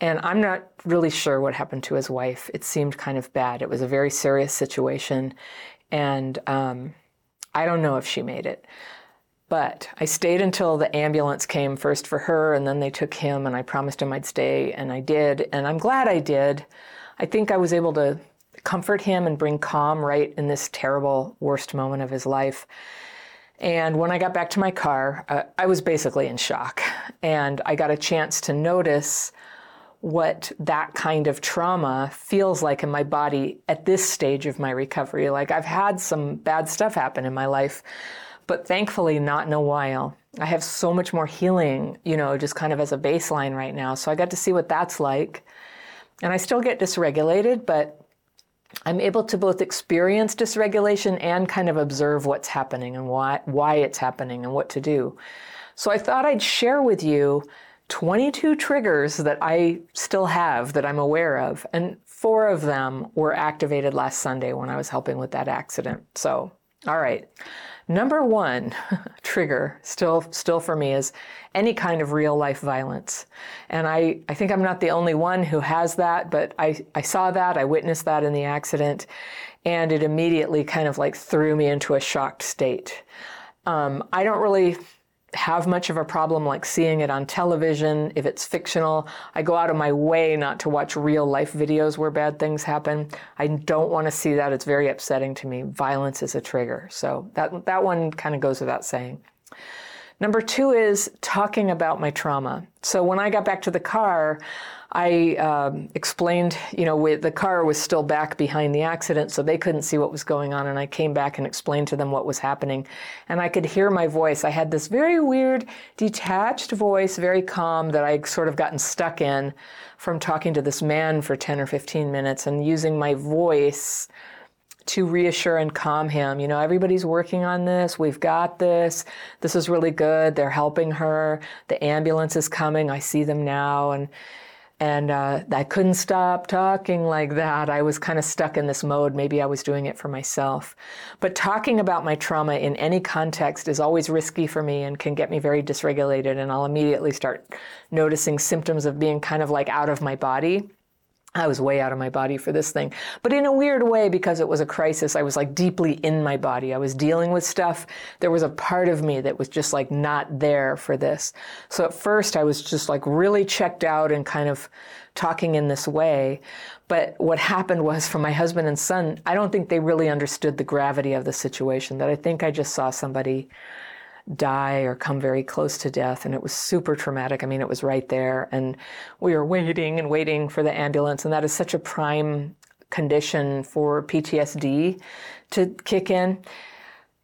And I'm not really sure what happened to his wife. It seemed kind of bad. It was a very serious situation. And um, I don't know if she made it. But I stayed until the ambulance came first for her, and then they took him, and I promised him I'd stay, and I did. And I'm glad I did. I think I was able to comfort him and bring calm right in this terrible, worst moment of his life. And when I got back to my car, uh, I was basically in shock. And I got a chance to notice what that kind of trauma feels like in my body at this stage of my recovery. Like I've had some bad stuff happen in my life, but thankfully not in a while. I have so much more healing, you know, just kind of as a baseline right now. So I got to see what that's like. And I still get dysregulated, but I'm able to both experience dysregulation and kind of observe what's happening and why, why it's happening and what to do. So I thought I'd share with you 22 triggers that I still have that I'm aware of, and four of them were activated last Sunday when I was helping with that accident. So, all right. Number one trigger, still, still for me, is any kind of real life violence. And I, I think I'm not the only one who has that, but I, I saw that, I witnessed that in the accident, and it immediately kind of like threw me into a shocked state. Um, I don't really have much of a problem like seeing it on television if it's fictional. I go out of my way not to watch real life videos where bad things happen. I don't want to see that. It's very upsetting to me. Violence is a trigger. So that that one kind of goes without saying. Number 2 is talking about my trauma. So when I got back to the car, I um, explained, you know, with, the car was still back behind the accident, so they couldn't see what was going on. And I came back and explained to them what was happening. And I could hear my voice. I had this very weird, detached voice, very calm, that I'd sort of gotten stuck in from talking to this man for 10 or 15 minutes and using my voice to reassure and calm him. You know, everybody's working on this. We've got this. This is really good. They're helping her. The ambulance is coming. I see them now. And and uh, I couldn't stop talking like that. I was kind of stuck in this mode. Maybe I was doing it for myself. But talking about my trauma in any context is always risky for me and can get me very dysregulated. And I'll immediately start noticing symptoms of being kind of like out of my body. I was way out of my body for this thing. But in a weird way, because it was a crisis, I was like deeply in my body. I was dealing with stuff. There was a part of me that was just like not there for this. So at first, I was just like really checked out and kind of talking in this way. But what happened was for my husband and son, I don't think they really understood the gravity of the situation, that I think I just saw somebody die or come very close to death. And it was super traumatic. I mean, it was right there. And we were waiting and waiting for the ambulance. And that is such a prime condition for PTSD to kick in.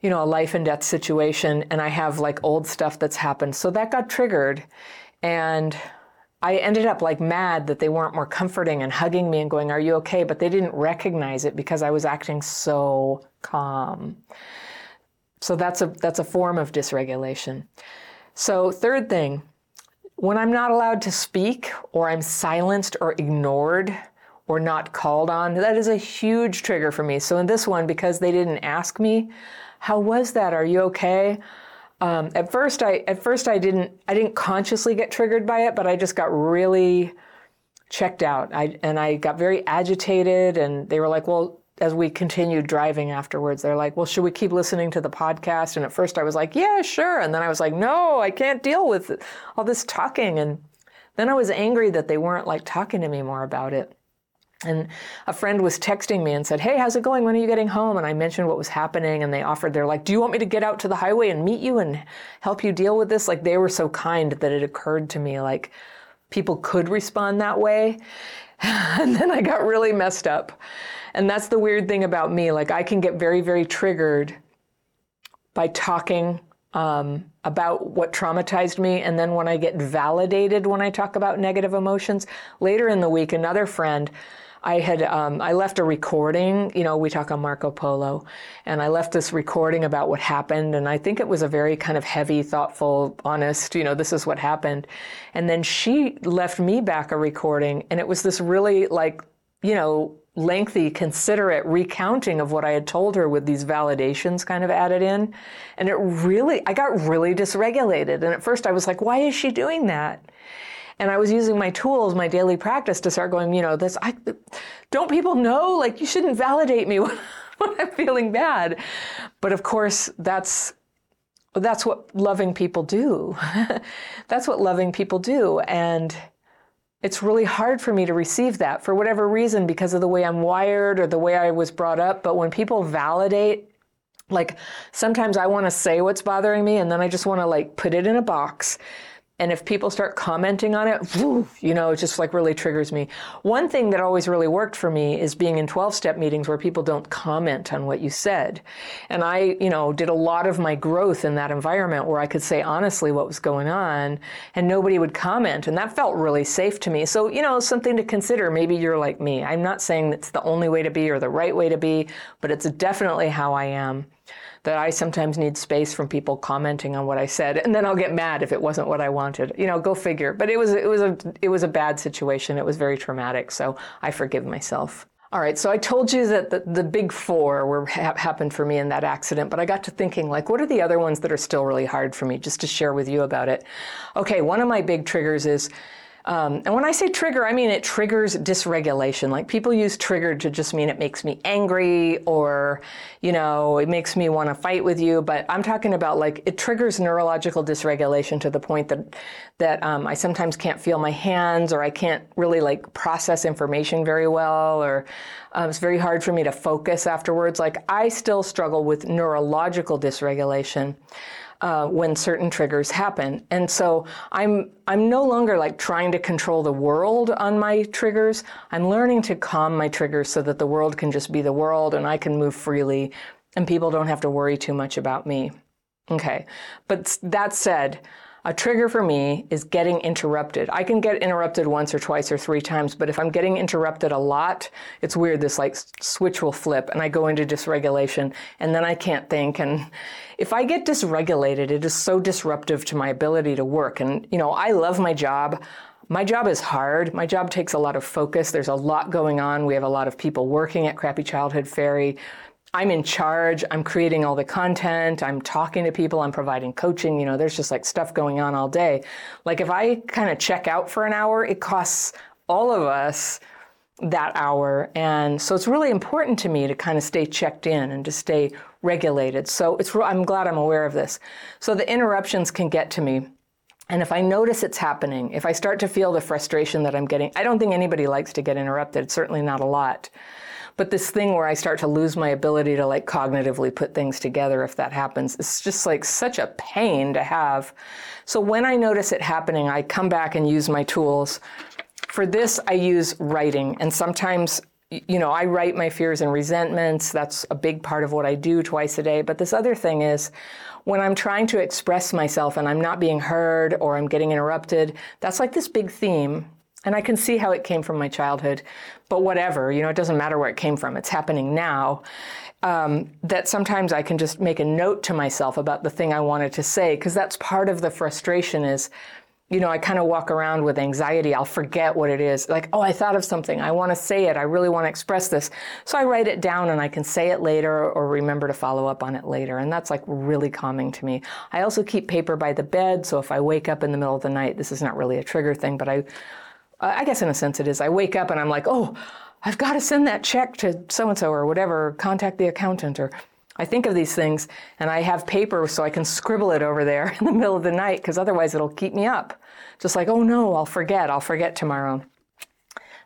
You know, a life and death situation. And I have like old stuff that's happened. So that got triggered. And I ended up like mad that they weren't more comforting and hugging me and going, Are you okay? But they didn't recognize it because I was acting so calm. So that's a that's a form of dysregulation. So third thing, when I'm not allowed to speak or I'm silenced or ignored or not called on, that is a huge trigger for me. So in this one, because they didn't ask me, how was that? Are you okay? Um, at first, I at first I didn't I didn't consciously get triggered by it, but I just got really checked out. I and I got very agitated, and they were like, "Well, as we continued driving afterwards, they're like, well, should we keep listening to the podcast? And at first I was like, yeah, sure. And then I was like, no, I can't deal with all this talking. And then I was angry that they weren't like talking to me more about it. And a friend was texting me and said, Hey, how's it going? When are you getting home? And I mentioned what was happening. And they offered, they're like, Do you want me to get out to the highway and meet you and help you deal with this? Like, they were so kind that it occurred to me, like, people could respond that way. and then I got really messed up. And that's the weird thing about me. Like, I can get very, very triggered by talking um, about what traumatized me. And then when I get validated when I talk about negative emotions, later in the week, another friend, I had um, I left a recording. You know, we talk on Marco Polo, and I left this recording about what happened, and I think it was a very kind of heavy, thoughtful, honest. You know, this is what happened, and then she left me back a recording, and it was this really like you know lengthy, considerate recounting of what I had told her with these validations kind of added in. And it really, I got really dysregulated. And at first I was like, why is she doing that? And I was using my tools, my daily practice to start going, you know, this, I, don't people know? Like, you shouldn't validate me when, when I'm feeling bad. But of course, that's, that's what loving people do. that's what loving people do. And it's really hard for me to receive that for whatever reason because of the way I'm wired or the way I was brought up. But when people validate, like sometimes I want to say what's bothering me and then I just want to like put it in a box and if people start commenting on it, you know, it just like really triggers me. One thing that always really worked for me is being in 12 step meetings where people don't comment on what you said. And I, you know, did a lot of my growth in that environment where I could say honestly what was going on and nobody would comment. And that felt really safe to me. So, you know, something to consider. Maybe you're like me. I'm not saying it's the only way to be or the right way to be, but it's definitely how I am that I sometimes need space from people commenting on what I said, and then I'll get mad if it wasn't what I wanted. You know, go figure. But it was it was a it was a bad situation. It was very traumatic. So I forgive myself. All right, so I told you that the, the big four were ha- happened for me in that accident, but I got to thinking, like, what are the other ones that are still really hard for me? Just to share with you about it. Okay, one of my big triggers is um, and when I say trigger, I mean it triggers dysregulation. Like people use trigger to just mean it makes me angry or, you know, it makes me want to fight with you. But I'm talking about like it triggers neurological dysregulation to the point that that um, I sometimes can't feel my hands or I can't really like process information very well or um, it's very hard for me to focus afterwards. Like I still struggle with neurological dysregulation uh, when certain triggers happen. And so I'm I'm no longer like trying to control the world on my triggers. I'm learning to calm my triggers so that the world can just be the world and I can move freely and people don't have to worry too much about me. Okay. But that said, a trigger for me is getting interrupted. I can get interrupted once or twice or three times, but if I'm getting interrupted a lot, it's weird. This like switch will flip and I go into dysregulation and then I can't think. And if I get dysregulated, it is so disruptive to my ability to work. And, you know, I love my job. My job is hard. My job takes a lot of focus. There's a lot going on. We have a lot of people working at Crappy Childhood Fairy. I'm in charge. I'm creating all the content. I'm talking to people. I'm providing coaching. You know, there's just like stuff going on all day. Like if I kind of check out for an hour, it costs all of us that hour. And so it's really important to me to kind of stay checked in and to stay regulated. So it's I'm glad I'm aware of this. So the interruptions can get to me. And if I notice it's happening, if I start to feel the frustration that I'm getting, I don't think anybody likes to get interrupted, certainly not a lot. But this thing where I start to lose my ability to like cognitively put things together if that happens, it's just like such a pain to have. So when I notice it happening, I come back and use my tools. For this, I use writing. And sometimes you know, I write my fears and resentments. That's a big part of what I do twice a day. But this other thing is when I'm trying to express myself and I'm not being heard or I'm getting interrupted, that's like this big theme and I can see how it came from my childhood, but whatever, you know, it doesn't matter where it came from. It's happening now. Um, that sometimes I can just make a note to myself about the thing I wanted to say, because that's part of the frustration is, you know, I kind of walk around with anxiety. I'll forget what it is. Like, oh, I thought of something. I want to say it. I really want to express this. So I write it down and I can say it later or remember to follow up on it later. And that's like really calming to me. I also keep paper by the bed. So if I wake up in the middle of the night, this is not really a trigger thing, but I I guess in a sense it is. I wake up and I'm like, oh, I've got to send that check to so and so or whatever, contact the accountant or I think of these things and I have paper so I can scribble it over there in the middle of the night because otherwise it'll keep me up. Just like, oh no, I'll forget, I'll forget tomorrow.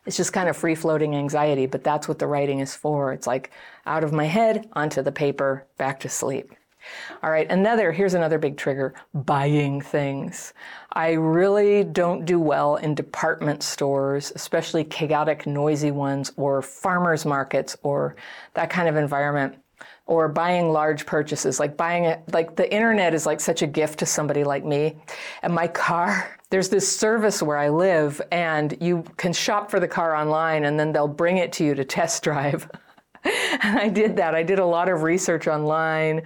It's just kind of free floating anxiety, but that's what the writing is for. It's like out of my head, onto the paper, back to sleep. All right, another, here's another big trigger buying things. I really don't do well in department stores, especially chaotic, noisy ones, or farmers markets, or that kind of environment. Or buying large purchases, like buying it, like the internet is like such a gift to somebody like me. And my car, there's this service where I live, and you can shop for the car online, and then they'll bring it to you to test drive. and I did that. I did a lot of research online.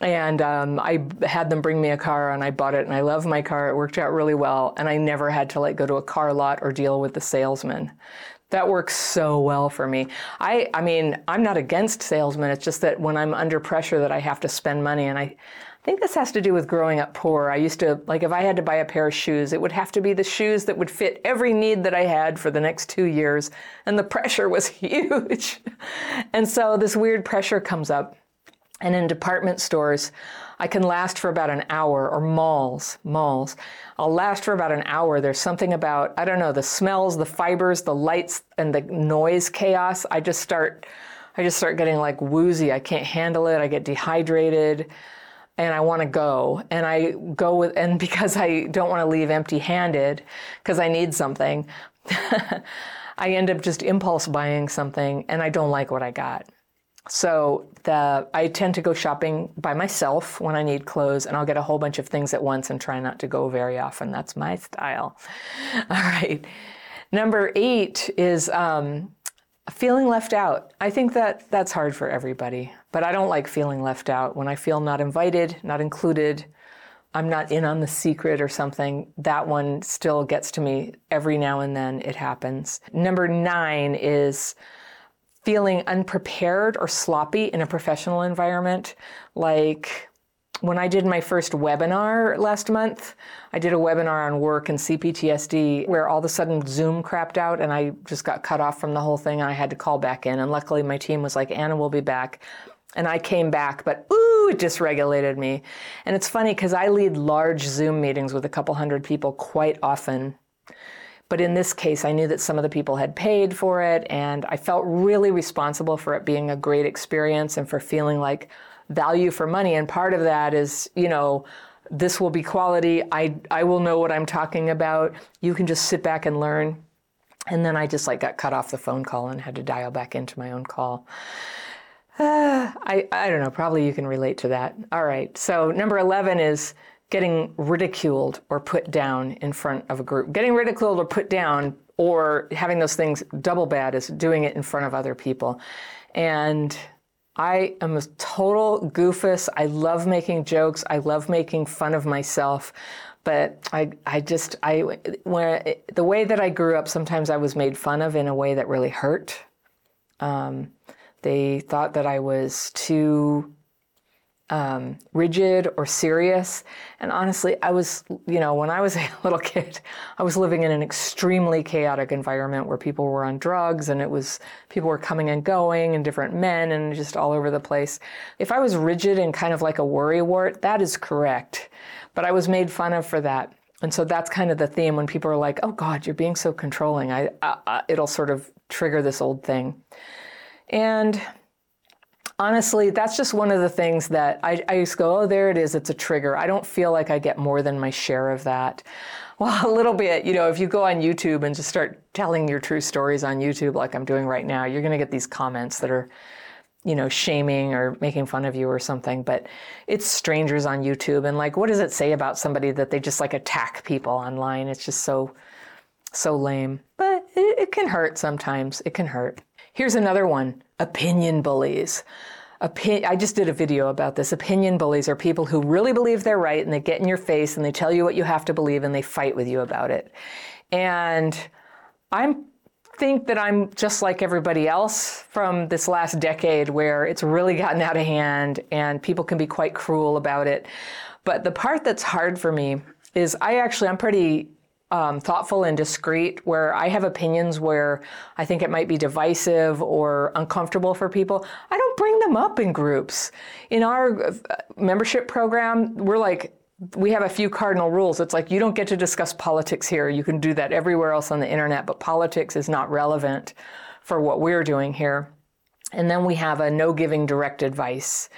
And um, I had them bring me a car and I bought it and I love my car. It worked out really well. And I never had to like go to a car lot or deal with the salesman. That works so well for me. I, I mean, I'm not against salesmen. It's just that when I'm under pressure that I have to spend money and I I think this has to do with growing up poor. I used to, like, if I had to buy a pair of shoes, it would have to be the shoes that would fit every need that I had for the next two years. And the pressure was huge. and so this weird pressure comes up. And in department stores, I can last for about an hour, or malls, malls. I'll last for about an hour. There's something about, I don't know, the smells, the fibers, the lights, and the noise chaos. I just start, I just start getting like woozy. I can't handle it. I get dehydrated and I want to go. And I go with, and because I don't want to leave empty handed, because I need something, I end up just impulse buying something and I don't like what I got. So the I tend to go shopping by myself when I need clothes, and I'll get a whole bunch of things at once and try not to go very often. That's my style. All right. Number eight is um, feeling left out. I think that that's hard for everybody, but I don't like feeling left out. When I feel not invited, not included, I'm not in on the secret or something, that one still gets to me every now and then. It happens. Number nine is feeling unprepared or sloppy in a professional environment. Like when I did my first webinar last month, I did a webinar on work and CPTSD where all of a sudden Zoom crapped out and I just got cut off from the whole thing and I had to call back in. And luckily my team was like, Anna will be back. And I came back, but ooh, it dysregulated me. And it's funny because I lead large Zoom meetings with a couple hundred people quite often. But in this case, I knew that some of the people had paid for it, and I felt really responsible for it being a great experience and for feeling like value for money. And part of that is, you know, this will be quality. I, I will know what I'm talking about. You can just sit back and learn. And then I just like got cut off the phone call and had to dial back into my own call. Uh, I, I don't know, probably you can relate to that. All right, so number 11 is getting ridiculed or put down in front of a group. Getting ridiculed or put down or having those things double bad is doing it in front of other people. And I am a total goofus. I love making jokes. I love making fun of myself. But I, I just, I, when, the way that I grew up, sometimes I was made fun of in a way that really hurt. Um, they thought that I was too um, rigid or serious. And honestly, I was, you know, when I was a little kid, I was living in an extremely chaotic environment where people were on drugs and it was, people were coming and going and different men and just all over the place. If I was rigid and kind of like a worrywart, that is correct. But I was made fun of for that. And so that's kind of the theme when people are like, oh God, you're being so controlling. I, I it'll sort of trigger this old thing. And honestly, that's just one of the things that I, I just go, oh, there it is. It's a trigger. I don't feel like I get more than my share of that. Well, a little bit, you know, if you go on YouTube and just start telling your true stories on YouTube, like I'm doing right now, you're going to get these comments that are, you know, shaming or making fun of you or something. But it's strangers on YouTube. And like, what does it say about somebody that they just like attack people online? It's just so, so lame. But it, it can hurt sometimes. It can hurt. Here's another one opinion bullies. Opi- I just did a video about this. Opinion bullies are people who really believe they're right and they get in your face and they tell you what you have to believe and they fight with you about it. And I think that I'm just like everybody else from this last decade where it's really gotten out of hand and people can be quite cruel about it. But the part that's hard for me is I actually, I'm pretty um, thoughtful and discreet, where I have opinions where I think it might be divisive or uncomfortable for people, I don't bring them up in groups. In our uh, membership program, we're like, we have a few cardinal rules. It's like you don't get to discuss politics here. You can do that everywhere else on the internet, but politics is not relevant for what we're doing here. And then we have a no giving direct advice.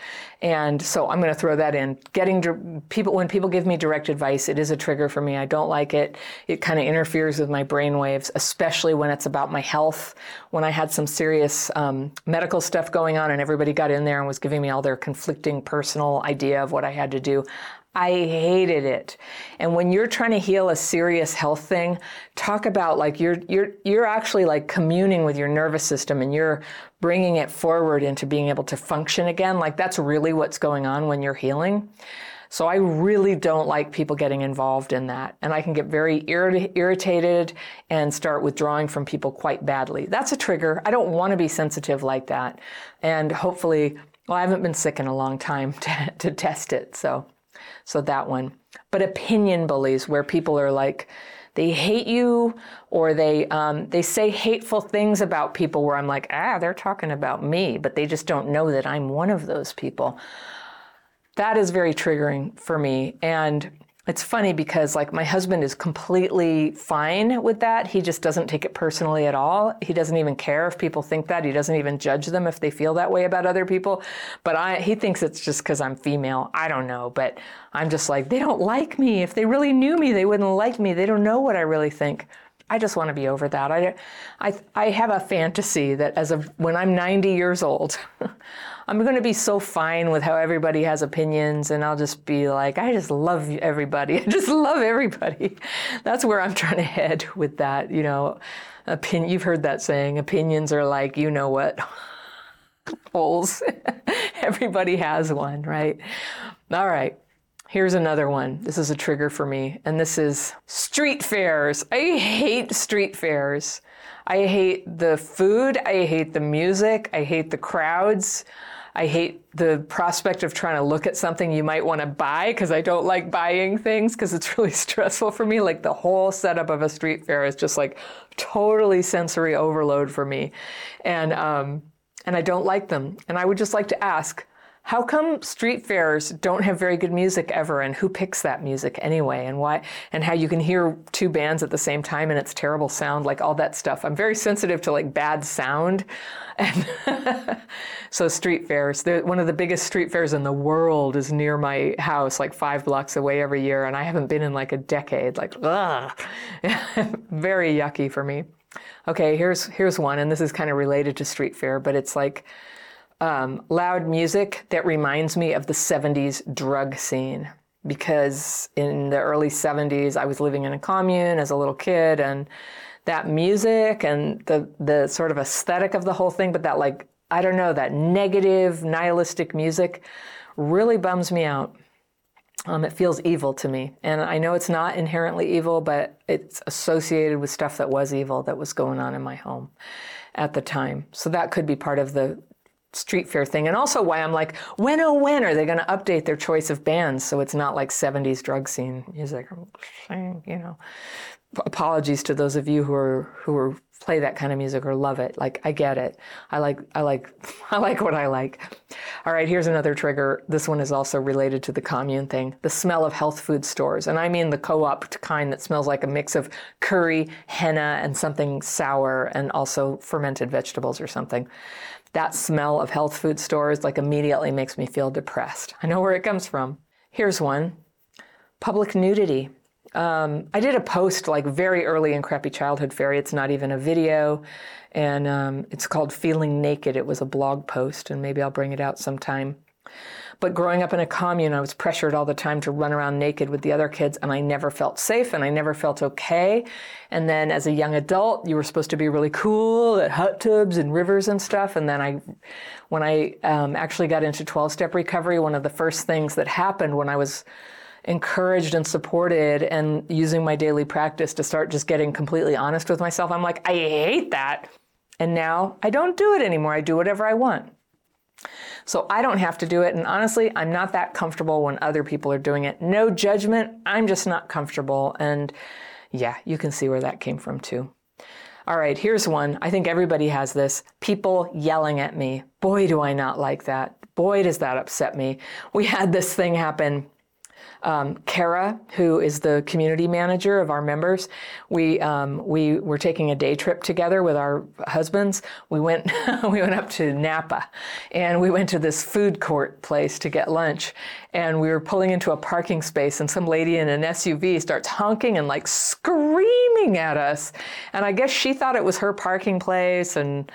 And so I'm going to throw that in. Getting people, when people give me direct advice, it is a trigger for me. I don't like it. It kind of interferes with my brain waves, especially when it's about my health. When I had some serious um, medical stuff going on and everybody got in there and was giving me all their conflicting personal idea of what I had to do, I hated it. And when you're trying to heal a serious health thing, talk about like you're you're you're actually like communing with your nervous system and you're bringing it forward into being able to function again. Like that's really what's going on when you're healing. So I really don't like people getting involved in that. And I can get very irritated and start withdrawing from people quite badly. That's a trigger. I don't want to be sensitive like that. And hopefully, well, I haven't been sick in a long time to, to test it. So so that one. But opinion bullies, where people are like, they hate you or they um, they say hateful things about people where I'm like, ah, they're talking about me, but they just don't know that I'm one of those people. That is very triggering for me. And it's funny because like my husband is completely fine with that. He just doesn't take it personally at all. He doesn't even care if people think that. He doesn't even judge them if they feel that way about other people. But I he thinks it's just cuz I'm female. I don't know, but I'm just like they don't like me. If they really knew me, they wouldn't like me. They don't know what I really think. I just want to be over that. I, I, I have a fantasy that as of when I'm 90 years old, I'm going to be so fine with how everybody has opinions, and I'll just be like, I just love everybody. I just love everybody. That's where I'm trying to head with that. You know, opinion. You've heard that saying. Opinions are like, you know what, holes. everybody has one, right? All right. Here's another one. This is a trigger for me, and this is street fairs. I hate street fairs. I hate the food. I hate the music. I hate the crowds. I hate the prospect of trying to look at something you might want to buy because I don't like buying things because it's really stressful for me. Like the whole setup of a street fair is just like totally sensory overload for me. And, um, and I don't like them. And I would just like to ask, how come street fairs don't have very good music ever and who picks that music anyway and why and how you can hear two bands at the same time and it's terrible sound like all that stuff? I'm very sensitive to like bad sound. And so street fairs one of the biggest street fairs in the world is near my house like five blocks away every year and i haven't been in like a decade like ugh. very yucky for me. Okay here's here's one and this is kind of related to street fair but it's like um, loud music that reminds me of the 70s drug scene because in the early 70s I was living in a commune as a little kid and that music and the the sort of aesthetic of the whole thing but that like I don't know that negative nihilistic music really bums me out. Um, it feels evil to me. And I know it's not inherently evil, but it's associated with stuff that was evil that was going on in my home at the time. So that could be part of the street fair thing. And also why i'm like when oh when are they going to update their choice of bands so it's not like 70s drug scene? Music you know. Apologies to those of you who are who are play that kind of music or love it. Like i get it. I like i like i like what i like. All right here's another trigger. This one is also related to the commune thing. The smell of health food stores. And i mean the co-op kind that smells like a mix of curry henna and something sour and also fermented vegetables or something that smell of health food stores like immediately makes me feel depressed. I know where it comes from. Here's one public nudity. Um, I did a post like very early in Crappy Childhood Fairy. It's not even a video, and um, it's called Feeling Naked. It was a blog post, and maybe I'll bring it out sometime. But growing up in a commune, I was pressured all the time to run around naked with the other kids, and I never felt safe and I never felt okay. And then as a young adult, you were supposed to be really cool at hot tubs and rivers and stuff. And then I, when I um, actually got into 12 step recovery, one of the first things that happened when I was encouraged and supported and using my daily practice to start just getting completely honest with myself, I'm like, I hate that. And now I don't do it anymore. I do whatever I want. So I don't have to do it. And honestly, I'm not that comfortable when other people are doing it. No judgment. I'm just not comfortable. And yeah, you can see where that came from too. All right, here's one. I think everybody has this. People yelling at me. Boy, do I not like that. Boy, does that upset me. We had this thing happen um, Kara, who is the community manager of our members, we um, we were taking a day trip together with our husbands. We went we went up to Napa, and we went to this food court place to get lunch, and we were pulling into a parking space, and some lady in an SUV starts honking and like screaming at us, and I guess she thought it was her parking place, and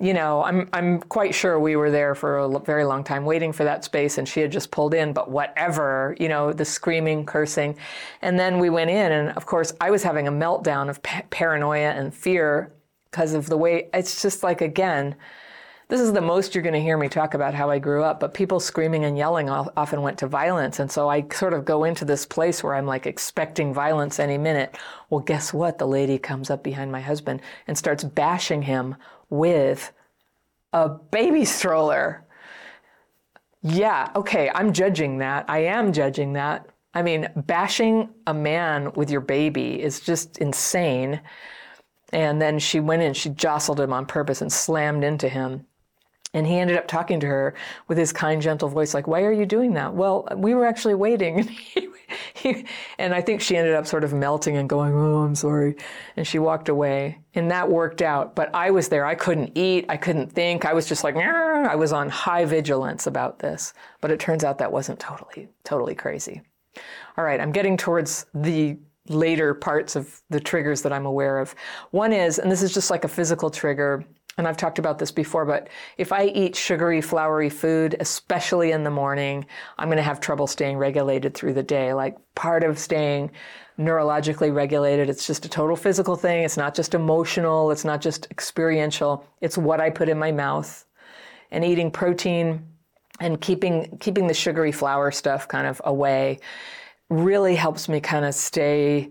you know, I'm I'm quite sure we were there for a very long time waiting for that space, and she had just pulled in. But whatever, you know, the screaming, cursing, and then we went in, and of course, I was having a meltdown of pa- paranoia and fear because of the way it's just like again. This is the most you're going to hear me talk about how I grew up, but people screaming and yelling often went to violence. And so I sort of go into this place where I'm like expecting violence any minute. Well, guess what? The lady comes up behind my husband and starts bashing him with a baby stroller. Yeah, okay, I'm judging that. I am judging that. I mean, bashing a man with your baby is just insane. And then she went in, she jostled him on purpose and slammed into him. And he ended up talking to her with his kind, gentle voice, like, Why are you doing that? Well, we were actually waiting. and I think she ended up sort of melting and going, Oh, I'm sorry. And she walked away. And that worked out. But I was there. I couldn't eat. I couldn't think. I was just like, I was on high vigilance about this. But it turns out that wasn't totally, totally crazy. All right, I'm getting towards the later parts of the triggers that I'm aware of. One is, and this is just like a physical trigger, and I've talked about this before, but if I eat sugary, floury food, especially in the morning, I'm going to have trouble staying regulated through the day. Like part of staying neurologically regulated, it's just a total physical thing. It's not just emotional, it's not just experiential. It's what I put in my mouth. And eating protein and keeping keeping the sugary flour stuff kind of away really helps me kind of stay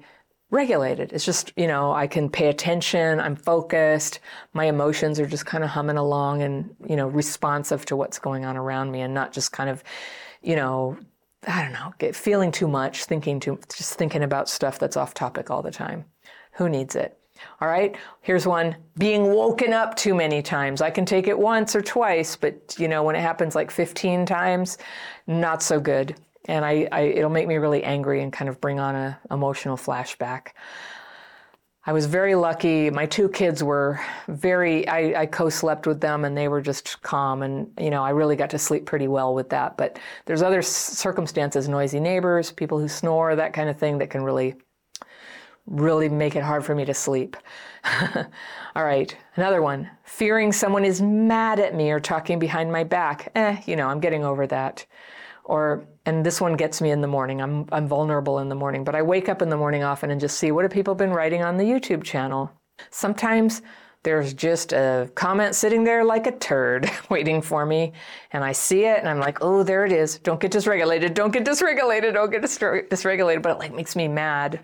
regulated. It's just, you know, I can pay attention, I'm focused, my emotions are just kind of humming along and, you know, responsive to what's going on around me and not just kind of, you know, I don't know, get, feeling too much, thinking too, just thinking about stuff that's off topic all the time. Who needs it? All right, here's one being woken up too many times. I can take it once or twice, but you know, when it happens like 15 times, not so good and I, I, it'll make me really angry and kind of bring on a emotional flashback. I was very lucky. My two kids were very. I, I, co-slept with them, and they were just calm, and you know I really got to sleep pretty well with that. But there's other circumstances, noisy neighbors, people who snore, that kind of thing, that can really, really make it hard for me to sleep. All right, another one. Fearing someone is mad at me or talking behind my back. Eh, you know, I'm getting over that. Or and this one gets me in the morning. I'm I'm vulnerable in the morning, but I wake up in the morning often and just see what have people been writing on the YouTube channel. Sometimes there's just a comment sitting there like a turd waiting for me and i see it and i'm like oh there it is. Don't get dysregulated. Don't get dysregulated. Don't get dysregulated. But it like makes me mad.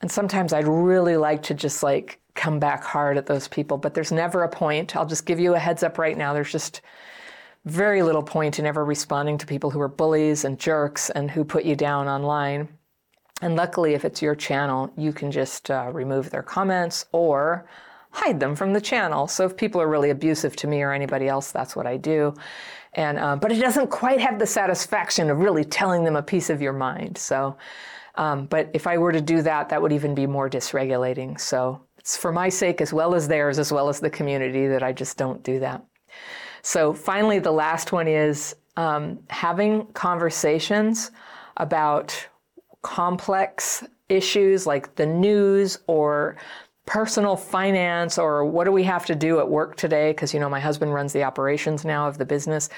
And sometimes i'd really like to just like come back hard at those people but there's never a point. I'll just give you a heads up right now. There's just very little point in ever responding to people who are bullies and jerks and who put you down online. And luckily, if it's your channel, you can just uh, remove their comments or hide them from the channel. So if people are really abusive to me or anybody else, that's what I do. And uh, but it doesn't quite have the satisfaction of really telling them a piece of your mind. So, um, but if I were to do that, that would even be more dysregulating. So it's for my sake as well as theirs, as well as the community, that I just don't do that. So, finally, the last one is um, having conversations about complex issues like the news or personal finance or what do we have to do at work today because you know my husband runs the operations now of the business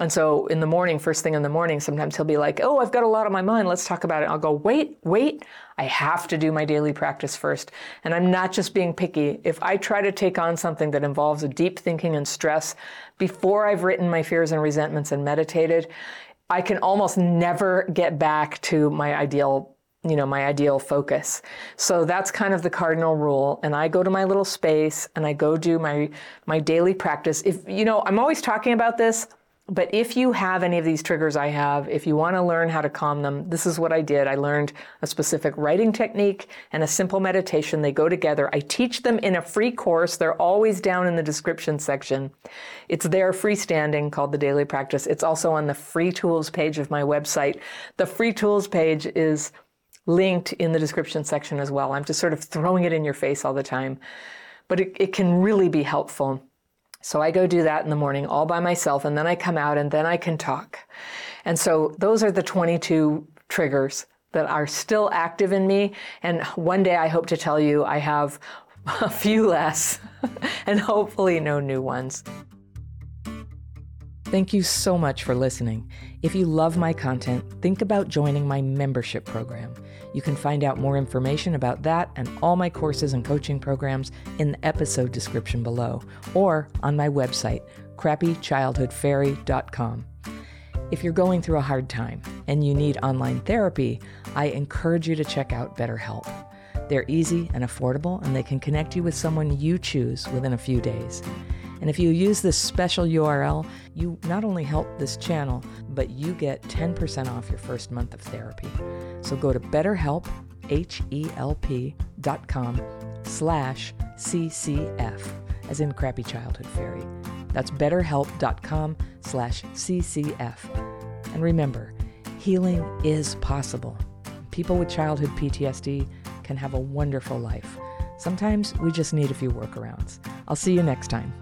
and so in the morning, first thing in the morning, sometimes he'll be like, Oh, I've got a lot on my mind. Let's talk about it. I'll go, Wait, wait. I have to do my daily practice first. And I'm not just being picky. If I try to take on something that involves a deep thinking and stress before I've written my fears and resentments and meditated, I can almost never get back to my ideal you know my ideal focus. So that's kind of the cardinal rule. And i go to my little space and i go do my my daily practice. If you know i'm always talking about this but if you have any of these triggers I have, if you want to learn how to calm them, this is what I did. I learned a specific writing technique and a simple meditation. They go together. I teach them in a free course. They're always down in the description section. It's there freestanding called the Daily Practice. It's also on the free tools page of my website. The free tools page is linked in the description section as well. I'm just sort of throwing it in your face all the time. But it, it can really be helpful. So I go do that in the morning all by myself, and then I come out and then I can talk. And so those are the 22 triggers that are still active in me. And one day I hope to tell you I have a few less and hopefully no new ones. Thank you so much for listening. If you love my content, think about joining my membership program. You can find out more information about that and all my courses and coaching programs in the episode description below or on my website, crappychildhoodfairy.com. If you're going through a hard time and you need online therapy, I encourage you to check out BetterHelp. They're easy and affordable, and they can connect you with someone you choose within a few days. And if you use this special URL, you not only help this channel, but you get 10% off your first month of therapy. So go to betterhelp, H-E-L-P dot com slash CCF, as in Crappy Childhood Fairy. That's betterhelp.com slash CCF. And remember, healing is possible. People with childhood PTSD can have a wonderful life. Sometimes we just need a few workarounds. I'll see you next time.